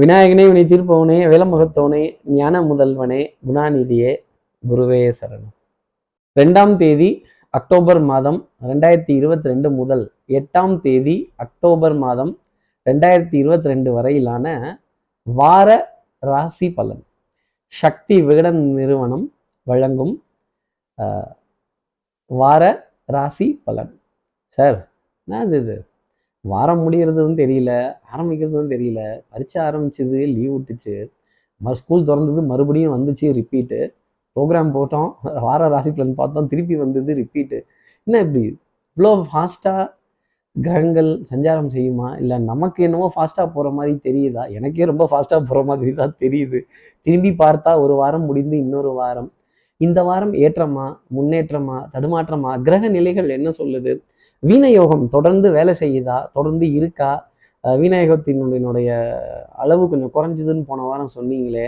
விநாயகனே வினை தீர்ப்பவனே வேலமுகத்தவனே ஞான முதல்வனே குணாநிதியே குருவே சரணம். ரெண்டாம் தேதி அக்டோபர் மாதம் ரெண்டாயிரத்தி இருபத்தி ரெண்டு முதல் எட்டாம் தேதி அக்டோபர் மாதம் ரெண்டாயிரத்தி இருபத்தி ரெண்டு வரையிலான வார ராசி பலன். சக்தி விகடன் நிறுவனம் வழங்கும் வார ராசி பலன். சார் என்ன இது? வாரம் முடியறதும் தெரியல ஆரம்பிக்கிறதும் தெரியல. பரீட்சை ஆரம்பிச்சது லீவ் விட்டுச்சு. மறு ஸ்கூல் திறந்தது மறுபடியும் வந்துச்சு ரிப்பீட்டு ப்ரோக்ராம் போட்டோம் வார ராசி பலன் பார்த்தோம் திருப்பி வந்தது ரிப்பீட்டு என்ன இப்படி? இவ்வளோ ஃபாஸ்ட்டாக கிரகங்கள் சஞ்சாரம் செய்யுமா? இல்லை நமக்கு என்னமோ ஃபாஸ்ட்டாக போகிற மாதிரி தெரியுதா? எனக்கே ரொம்ப ஃபாஸ்ட்டாக போகிற மாதிரி தான் தெரியுது. திரும்பி பார்த்தா ஒரு வாரம் முடிந்து இன்னொரு வாரம். இந்த வாரம் ஏற்றமா? முன்னேற்றமா? தடுமாற்றமா? கிரக நிலைகள் என்ன சொல்லுது? வீணயோகம் தொடர்ந்து வேலை செய்யுதா? தொடர்ந்து இருக்கா? வீணயோகத்தினுடைய அளவு கொஞ்சம் குறைஞ்சதுன்னு போன வாரம் சொன்னீங்களே.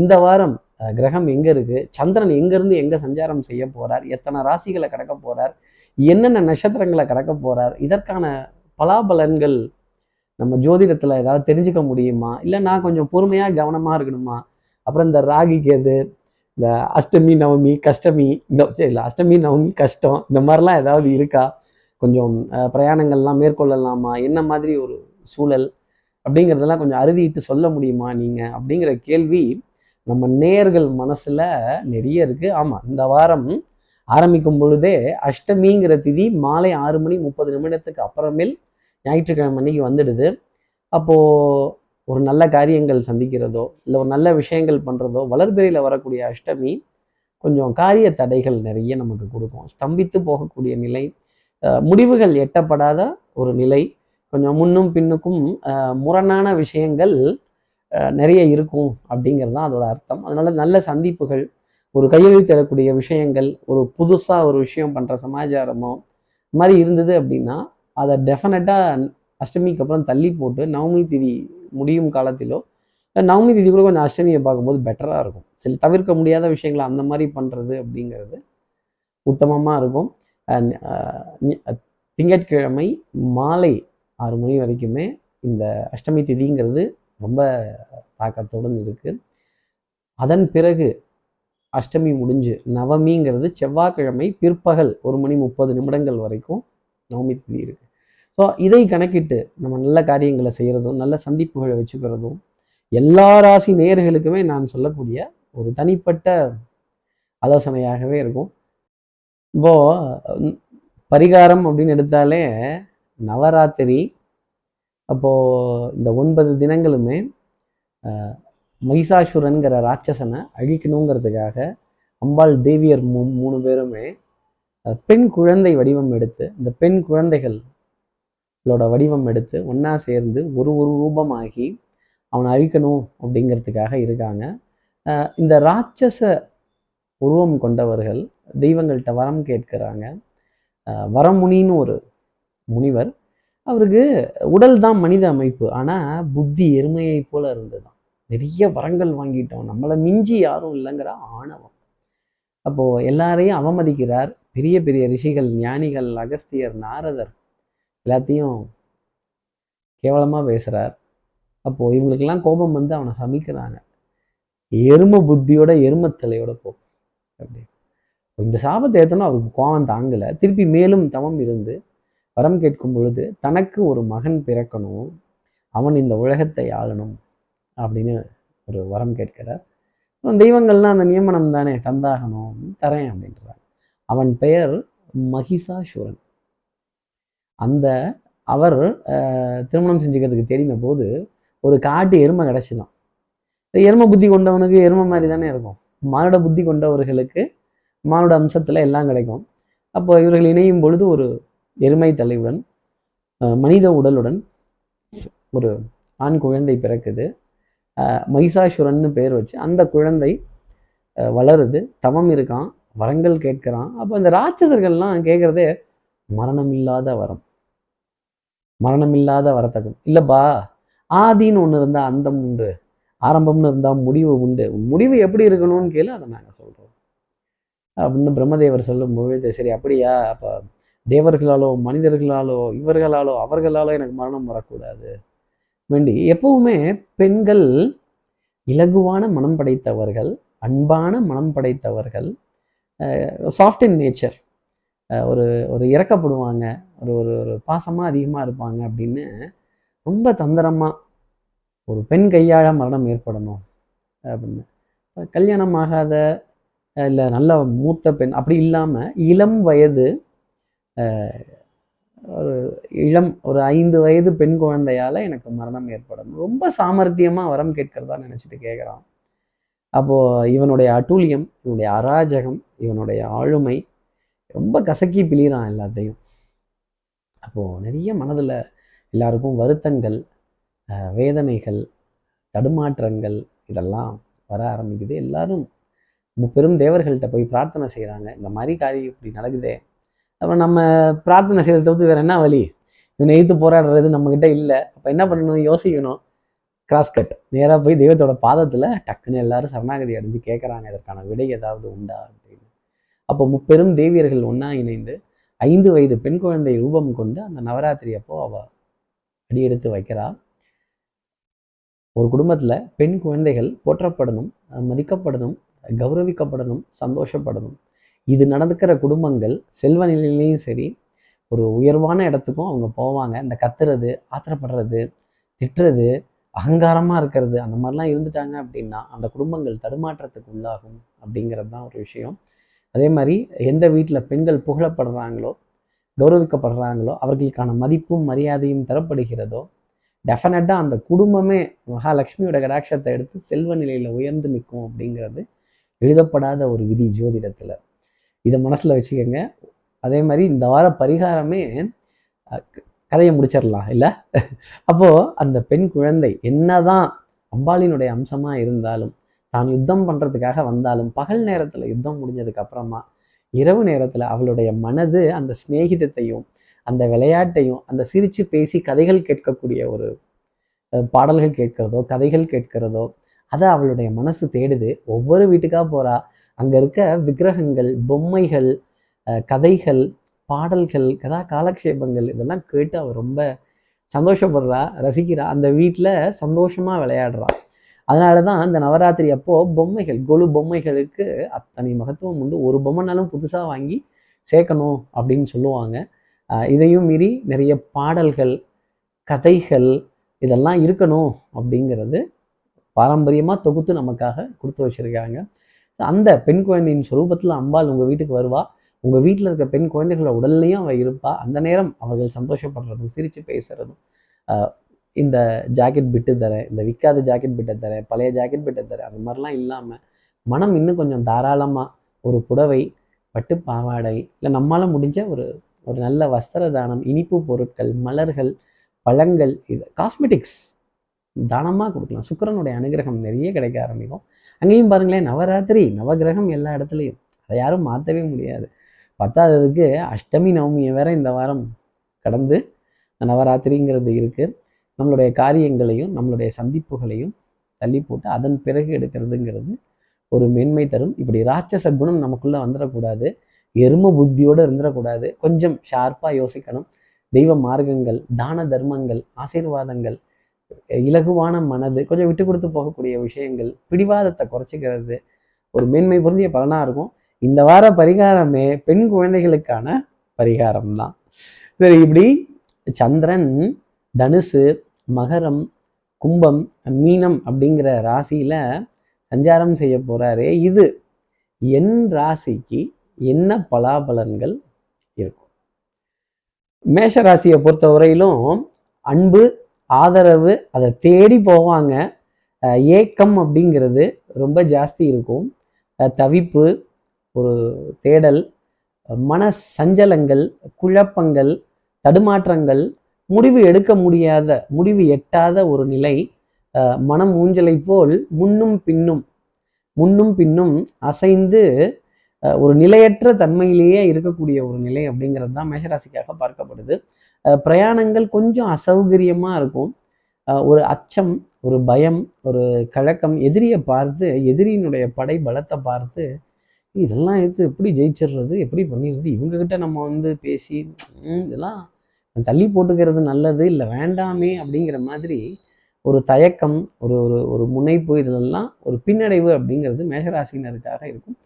இந்த வாரம் கிரகம் எங்க இருக்கு? சந்திரன் எங்கேருந்து எங்கே எங்க சஞ்சாரம் செய்ய போறார்? எத்தனை ராசிகளை கடக்க போறார்? என்னென்ன நட்சத்திரங்களை கடக்க போறார்? இதற்கான பலாபலன்கள் நம்ம ஜோதிடத்தில் ஏதாவது தெரிஞ்சுக்க முடியுமா? இல்லை நான் கொஞ்சம் பொறுமையாக கவனமாக இருக்கணுமா? அப்புறம் இந்த ராகி கேது இந்த அஷ்டமி நவமி கஷ்டமி இந்த இல்லை அஷ்டமி நவமி கஷ்டம் இந்த மாதிரிலாம் ஏதாவது இருக்கா? கொஞ்சம் பிரயாணங்கள்லாம் மேற்கொள்ளலாமா? என்ன மாதிரி ஒரு சூழல்? அப்படிங்கிறதெல்லாம் கொஞ்சம் அறுதிட்டு சொல்ல முடியுமா நீங்கள் அப்படிங்கிற கேள்வி நம்ம நேர்கள் மனசில் நிறைய இருக்குது ஆமாம் இந்த வாரம் ஆரம்பிக்கும் பொழுதே அஷ்டமிங்கிற திதி மாலை ஆறு மணி முப்பது நிமிடத்துக்கு அப்புறமேல் ஞாயிற்றுக்கிழமை அன்னைக்கு வந்துடுது. அப்போது ஒரு நல்ல காரியங்கள் சந்திக்கிறதோ இல்லை ஒரு நல்ல விஷயங்கள் பண்ணுறதோ வளர்பிறையில் வரக்கூடிய அஷ்டமி கொஞ்சம் காரிய தடைகள் நிறைய நமக்கு கொடுக்கும். ஸ்தம்பித்து போகக்கூடிய நிலை முடிவுகள் எட்டப்படாத ஒரு நிலை. கொஞ்சம் முன்னும் பின்னுக்கும் முரணான விஷயங்கள் நிறைய இருக்கும் அப்படிங்கிறது தான் அதோட அர்த்தம். அதனால நல்ல சந்திப்புகள் ஒரு கையெழுத்து தரக்கூடிய விஷயங்கள் ஒரு புதுசாக ஒரு விஷயம் பண்ணுற சமாச்சாரமோ இந்த மாதிரி இருந்தது அப்படின்னா அதை டெஃபினட்டாக அஷ்டமிக்கு அப்புறம் தள்ளி போட்டு நவமி திதி முடியும் காலத்திலோ நவமி திதி கூட கொஞ்சம் அஷ்டமியை பார்க்கும்போது பெட்டராக இருக்கும். சில தவிர்க்க முடியாத விஷயங்களை அந்த மாதிரி பண்ணுறது அப்படிங்கிறது உத்தமமாக இருக்கும். திங்கட்கிழமை மாலை ஆறு மணி வரைக்குமே இந்த அஷ்டமி திதிங்கிறது ரொம்ப தாக்கத்துடன் இருக்குது அதன் பிறகு அஷ்டமி முடிஞ்சு நவமிங்கிறது செவ்வாய்க்கிழமை பிற்பகல் ஒரு மணி முப்பது நிமிடங்கள் வரைக்கும் நவமி திதி இருக்குது ஸோ இதை கணக்கிட்டு நம்ம நல்ல காரியங்களை செய்கிறதும் நல்ல சந்திப்புகளை வச்சுக்கிறதும் எல்லா ராசி நேர்களுக்குமே நான் சொல்லக்கூடிய ஒரு தனிப்பட்ட ஆலோசனையாகவே இருக்கும். இப்போ பரிகாரம் அப்படின்னு எடுத்தாலே நவராத்திரி அப்போ இந்த ஒன்பது தினங்களுமே மகிஷாசுரன்கிற ராட்சசனை அழிக்கணுங்கிறதுக்காக அம்பாள் தேவியர் மூ மூணு பேருமே பெண் குழந்தை வடிவம் எடுத்து இந்த பெண் குழந்தைகளோட வடிவம் எடுத்து ஒன்றா சேர்ந்து ஒரு ஒரு ரூபமாகி அவனை அழிக்கணும் அப்படிங்கிறதுக்காக இருக்காங்க. இந்த ராட்சச உருவம் கொண்டவர்கள் தெய்வங்கள்கிட்ட வரம் கேட்கிறாங்க. அஹ், வரமுனின்னு ஒரு முனிவர். அவருக்கு உடல் தான் மனித அமைப்பு. ஆனால் புத்தி எருமையை போல இருந்ததுதான். நிறைய வரங்கள் வாங்கிட்டோம். நம்மளை மிஞ்சி யாரும் இல்லைங்கிற ஆணவம். அப்போ எல்லாரையும் அவமதிக்கிறார். பெரிய பெரிய ரிஷிகள் ஞானிகள் அகஸ்தியர் நாரதர் எல்லாத்தையும் கேவலமாக பேசுகிறார் அப்போ இவங்களுக்கெல்லாம் கோபம் வந்து அவனை சமிக்கிறாங்க. எரும புத்தியோட எருமத்தலையோட போ அப்படி. இந்த சாபத்தை ஏற்றணும் அவருக்கு கோவம் தாங்கலை. திருப்பி மேலும் தவம் இருந்து வரம் கேட்கும் பொழுது தனக்கு ஒரு மகன் பிறக்கணும். அவன் இந்த உலகத்தை ஆளணும் அப்படின்னு ஒரு வரம் கேட்கிறார். அப்புறம் தெய்வங்கள்லாம் அந்த நியமனம் தானே தந்தாகணும் தரேன் அப்படின்றார். அவன் பெயர் மகிஷாசுரன். அந்த அவர் திருமணம் செஞ்சுக்கிறதுக்கு தேடின போது ஒரு காட்டு எருமை கிடச்சிதான். எருமை புத்தி கொண்டவனுக்கு எருமை மாதிரி தானே இருக்கும். மானுட புத்தி கொண்டவர்களுக்கு மானுட அம்சத்தில் எல்லாம் கிடைக்கும். அப்போ இவர்கள் இணையும் பொழுது ஒரு எருமை தலையுடன் அஹ், மனித உடலுடன் ஒரு ஆண் குழந்தை பிறக்குது. அஹ், மகிஷாசுரன்னு பேர் வச்சு அந்த குழந்தை அஹ், வளருது. தவம் இருக்கான் வரங்கள் கேட்கிறான். அப்போ இந்த ராட்சசர்கள்லாம் கேட்குறதே மரணமில்லாத வரம். மரணமில்லாத வரத்தக்கம். இல்லைப்பா ஆதின்னு ஒன்று இருந்தால் அந்தம் உண்டு ஆரம்பம்னு இருந்தால் முடிவு உண்டு. முடிவு எப்படி இருக்கணும்னு கேளு அதை நாங்கள் சொல்கிறோம் அப்படின்னு பிரம்மதேவர் சொல்லும்போது சரி அப்படியா? அப்போ தேவர்களாலோ மனிதர்களாலோ இவர்களாலோ அவர்களாலோ எனக்கு மரணம் வரக்கூடாது. வேண்டி எப்பவுமே பெண்கள் இலகுவான மனம் படைத்தவர்கள் அன்பான மனம் படைத்தவர்கள் சாஃப்ட் இன் நேச்சர் ஒரு ஒரு இறக்கப்படுவாங்க ஒரு ஒரு ஒரு பாசமாக அதிகமாக இருப்பாங்க அப்படின்னு ரொம்ப தந்திரமாக ஒரு பெண் கையாழ மரணம் ஏற்படணும் அப்படின்னு. கல்யாணம் ஆகாத இல்லை நல்ல மூத்த பெண் அப்படி இல்லாமல் இளம் வயது ஒரு இளம் ஒரு ஐந்து வயது பெண் குழந்தையால் எனக்கு மரணம் ஏற்படும். ரொம்ப சாமர்த்தியமாக வரம் கேட்கறதா நினச்சிட்டு கேட்குறான் அப்போது இவனுடைய அட்டூழியம் இவனுடைய அராஜகம் இவனுடைய ஆளுமை ரொம்ப கசக்கி பிழிறான் எல்லாத்தையும். அப்போது நிறைய மனதில் எல்லாருக்கும் வருத்தங்கள் வேதனைகள் தடுமாற்றங்கள் இதெல்லாம் வர ஆரம்பிக்குது. எல்லாரும் முப்பெரும் தேவர்கள்ட்ட போய் பிரார்த்தனை செய்கிறாங்க இந்த மாதிரி காரியம் இப்படி நடக்குதே. அப்புறம் நம்ம பிரார்த்தனை செய்யறத தவிர்த்து வேற என்ன வழி? இவனை எதிர்த்து போராடுறது நம்மக்கிட்ட இல்லை. அப்போ என்ன பண்ணணும்? யோசிக்கணும். கிராஸ் கட் நேராக போய் தெய்வத்தோட பாதத்தில் டக்குன்னு எல்லாரும் சரணாகதி அடைஞ்சு கேட்குறாங்க இதற்கான விடை ஏதாவது உண்டா அப்படின்னு. அப்போ முப்பெரும் தேவியர்கள் ஒன்றா இணைந்து ஐந்து வயது பெண் குழந்தை ரூபம் கொண்டு அந்த நவராத்திரி அப்போ அவ அடியெடுத்து வைக்கிறா. ஒரு குடும்பத்தில் பெண் குழந்தைகள் போற்றப்படணும் மதிக்கப்படணும் கௌரவிக்கப்படணும் சந்தோஷப்படணும். இது நடந்துக்கிற குடும்பங்கள் செல்வ நிலையிலையும் சரி ஒரு உயர்வான இடத்துக்கும் அவங்க போவாங்க. இந்த கத்துறது ஆத்திரப்படுறது திட்டுறது அகங்காரமாக இருக்கிறது அந்த மாதிரிலாம் இருந்துட்டாங்க அப்படின்னா அந்த குடும்பங்கள் தடுமாற்றத்துக்கு உள்ளாகும் அப்படிங்கிறது தான் ஒரு விஷயம். அதே மாதிரி எந்த வீட்டில் பெண்கள் புகழப்படுறாங்களோ கௌரவிக்கப்படுறாங்களோ அவர்களுக்கான மதிப்பும் மரியாதையும் தரப்படுகிறதோ டெஃபினட்டாக அந்த குடும்பமே மகாலட்சுமியோட கடாட்சத்தை எடுத்து செல்வ நிலையில் உயர்ந்து நிற்கும் அப்படிங்கிறது எழுதப்படாத ஒரு விதி ஜோதிடத்தில். இதை மனசில் வச்சுக்கோங்க. அதே மாதிரி இந்த வார பரிகாரமே கதையை முடிச்சிடலாம் இல்லை? அப்போது அந்த பெண் குழந்தை என்னதான் அம்பாளினுடைய அம்சமாக இருந்தாலும் தான் யுத்தம் பண்ணுறதுக்காக வந்தாலும் பகல் நேரத்தில் யுத்தம் முடிஞ்சதுக்கு அப்புறமா இரவு நேரத்தில் அவளுடைய மனது அந்த சிநேகிதத்தையும் அந்த விளையாட்டையும் அந்த சிரித்து பேசி கதைகள் கேட்கக்கூடிய ஒரு பாடல்கள் கேட்கிறதோ கதைகள் கேட்கிறதோ அதை அவளுடைய மனசு தேடுது. ஒவ்வொரு வீட்டுக்காக போகிறா அங்கே இருக்க விக்கிரகங்கள் பொம்மைகள் கதைகள் பாடல்கள் கதா காலக்ஷேபங்கள் இதெல்லாம் கேட்டு அவள் ரொம்ப சந்தோஷப்படுறா ரசிக்கிறா. அந்த வீட்டில் சந்தோஷமாக விளையாடுறா. அதனால தான் இந்த நவராத்திரி அப்போது பொம்மைகள் கொலு பொம்மைகளுக்கு அத்தனை மகத்துவம் உண்டு. ஒரு பொம்மைனாலும் புதுசாக வாங்கி சேர்க்கணும் அப்படின்னு சொல்லுவாங்க. இதையும் மீறி நிறைய பாடல்கள் கதைகள் இதெல்லாம் இருக்கணும் அப்படிங்கிறது பாரம்பரியமாக தொகுத்து நமக்காக கொடுத்து வச்சுருக்காங்க. அந்த பெண் குழந்தையின் சுரூபத்தில் அம்பாள் உங்கள் வீட்டுக்கு வருவா. உங்கள் வீட்டில் இருக்க பெண் குழந்தைகளோட உடல்லையும் அவள் இருப்பா. அந்த நேரம் அவர்கள் சந்தோஷப்படுறதும் சிரித்து பேசுகிறதும் இந்த ஜாக்கெட் பிட்டு தரேன் இந்த விற்காத ஜாக்கெட் பிட்டை தரேன் பழைய ஜாக்கெட் பிட்டை தரேன் அந்த மாதிரிலாம் இல்லாமல் மனம் இன்னும் கொஞ்சம் தாராளமாக ஒரு புடவை பட்டு பாவாடை இல்லை நம்மளால் முடிஞ்ச ஒரு ஒரு நல்ல வஸ்திர தானம் இனிப்பு பொருட்கள் மலர்கள் பழங்கள் இது காஸ்மெட்டிக்ஸ் தானமாக கொடுக்கலாம். சுக்கரனுடைய அனுகிரகம் நிறைய கிடைக்க ஆரம்பிக்கும். அங்கேயும் பாருங்களேன் நவராத்திரி நவகிரகம் எல்லா இடத்துலையும். அதை யாரும் மாற்றவே முடியாது. பத்தாததுக்கு அஷ்டமி நவமியை வேற இந்த வாரம் கடந்து நவராத்திரிங்கிறது இருக்குது நம்மளுடைய காரியங்களையும் நம்மளுடைய சந்திப்புகளையும் தள்ளி போட்டு அதன் பிறகு எடுக்கிறதுங்கிறது ஒரு மேன்மை தரும். இப்படி ராட்சச குணம் நமக்குள்ளே வந்துடக்கூடாது. எரும புத்தியோடு இருந்துடக்கூடாது. கொஞ்சம் ஷார்ப்பாக யோசிக்கணும். தெய்வ மார்க்கங்கள் தான தர்மங்கள் ஆசீர்வாதங்கள் இலகுவான மனது கொஞ்சம் விட்டு கொடுத்து போகக்கூடிய விஷயங்கள் பிடிவாதத்தை குறைச்சிக்கிறது ஒரு மேன்மை பொருந்திய பலனாக இருக்கும். இந்த வார பரிகாரமே பெண் குழந்தைகளுக்கான பரிகாரம் தான் சரி இப்படி சந்திரன் தனுசு மகரம் கும்பம் மீனம் அப்படிங்கிற ராசியில சஞ்சாரம் செய்ய போறாரு. இது என் ராசிக்கு என்ன பலாபலன்கள் இருக்கும்? மேஷ ராசியை பொறுத்த வரையிலும் அன்பு ஆதரவு அதை தேடி போவாங்க. ஏக்கம் அப்படிங்கிறது ரொம்ப ஜாஸ்தி இருக்கும். தவிப்பு ஒரு தேடல் மன சஞ்சலங்கள் குழப்பங்கள் தடுமாற்றங்கள் முடிவு எடுக்க முடியாத முடிவு எட்டாத ஒரு நிலை மனம் ஊஞ்சலை போல் முன்னும் பின்னும் முன்னும் பின்னும் அசைந்து ஒரு நிலையற்ற தன்மையிலேயே இருக்கக்கூடிய ஒரு நிலை அப்படிங்கிறது தான் மேஷராசிக்காக பார்க்கப்படுது. பிரயாணங்கள் கொஞ்சம் அசௌகரியமாக இருக்கும். ஒரு அச்சம் ஒரு பயம் ஒரு கழக்கம் எதிரியை பார்த்து எதிரியினுடைய படை பலத்தை பார்த்து இதெல்லாம் எடுத்து எப்படி ஜெயிச்சிடுறது எப்படி பண்ணிடுறது இவங்ககிட்ட நம்ம வந்து பேசி இதெல்லாம் தள்ளி போட்டுக்கிறது நல்லது இல்லை வேண்டாமே அப்படிங்கிற மாதிரி ஒரு தயக்கம் ஒரு ஒரு ஒரு முனைப்பு இதிலெல்லாம் ஒரு பின்னடைவு அப்படிங்கிறது மேஷராசினருக்காக இருக்கும்.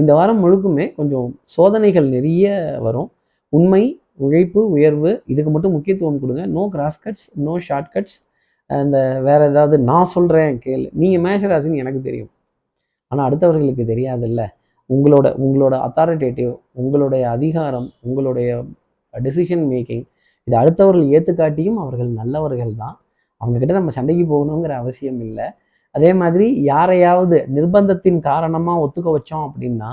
இந்த வாரம் முழுக்குமே கொஞ்சம் சோதனைகள் நிறைய வரும். உண்மை உழைப்பு உயர்வு இதுக்கு மட்டும் முக்கியத்துவம் கொடுங்க. No cross cuts no short cuts அந்த வேற ஏதாவது நான் சொல்கிறேன் கேளு. நீங்கள் மேஷராசின்னு எனக்கு தெரியும். ஆனால் அடுத்தவர்களுக்கு தெரியாதுல்ல. உங்களோட உங்களோட அத்தாரிட்டேட்டிவ் உங்களுடைய அதிகாரம் உங்களுடைய டெசிஷன் மேக்கிங் இது அடுத்தவர்கள் ஏற்றுக்காட்டியும் அவர்கள் நல்லவர்கள் தான். அவங்கக்கிட்ட நம்ம சண்டைக்கு போகணுங்கிற அவசியம் இல்லை. அதே மாதிரி யாரையாவது நிர்பந்தத்தின் காரணமாக ஒத்துக்க வச்சோம் அப்படின்னா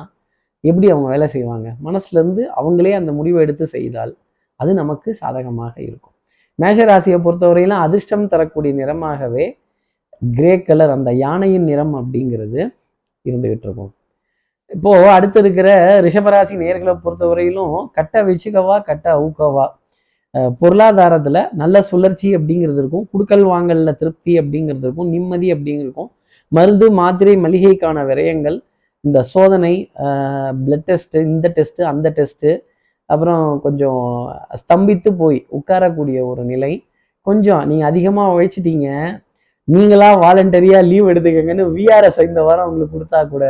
எப்படி அவங்க வேலை செய்வாங்க? மனசுலேருந்து அவங்களே அந்த முடிவை எடுத்து செய்தால் அது நமக்கு சாதகமாக இருக்கும். மேஷராசியை பொறுத்தவரையிலும் அதிர்ஷ்டம் தரக்கூடிய நிறமாகவே கிரே கலர் அந்த யானையின் நிறம் அப்படிங்கிறது இருந்துகிட்டு இருக்கும். இப்போ அடுத்து இருக்கிற ரிஷபராசி நேர்களை பொறுத்தவரையிலும் கட்ட வச்சுக்கவா கட்ட ஊக்கவா பொருளாதாரத்தில் நல்ல சுழற்சி அப்படிங்கிறது இருக்கும். குடுக்கல் வாங்கலில் திருப்தி அப்படிங்கிறது இருக்கும். நிம்மதி அப்படிங்கிறது இருக்கும். மருந்து மாத்திரை மளிகைக்கான விரயங்கள் இந்த சோதனை பிளட் டெஸ்ட்டு இந்த டெஸ்ட்டு அந்த டெஸ்ட்டு அப்புறம் கொஞ்சம் ஸ்தம்பித்து போய் உட்காரக்கூடிய ஒரு நிலை. கொஞ்சம் நீங்கள் அதிகமாக உழைச்சிட்டீங்க. நீங்களாக வாலண்டரியாக லீவ் எடுத்துக்கங்கன்னு விஆர்எஸ் இந்த வாரம் உங்களுக்கு கொடுத்தா கூட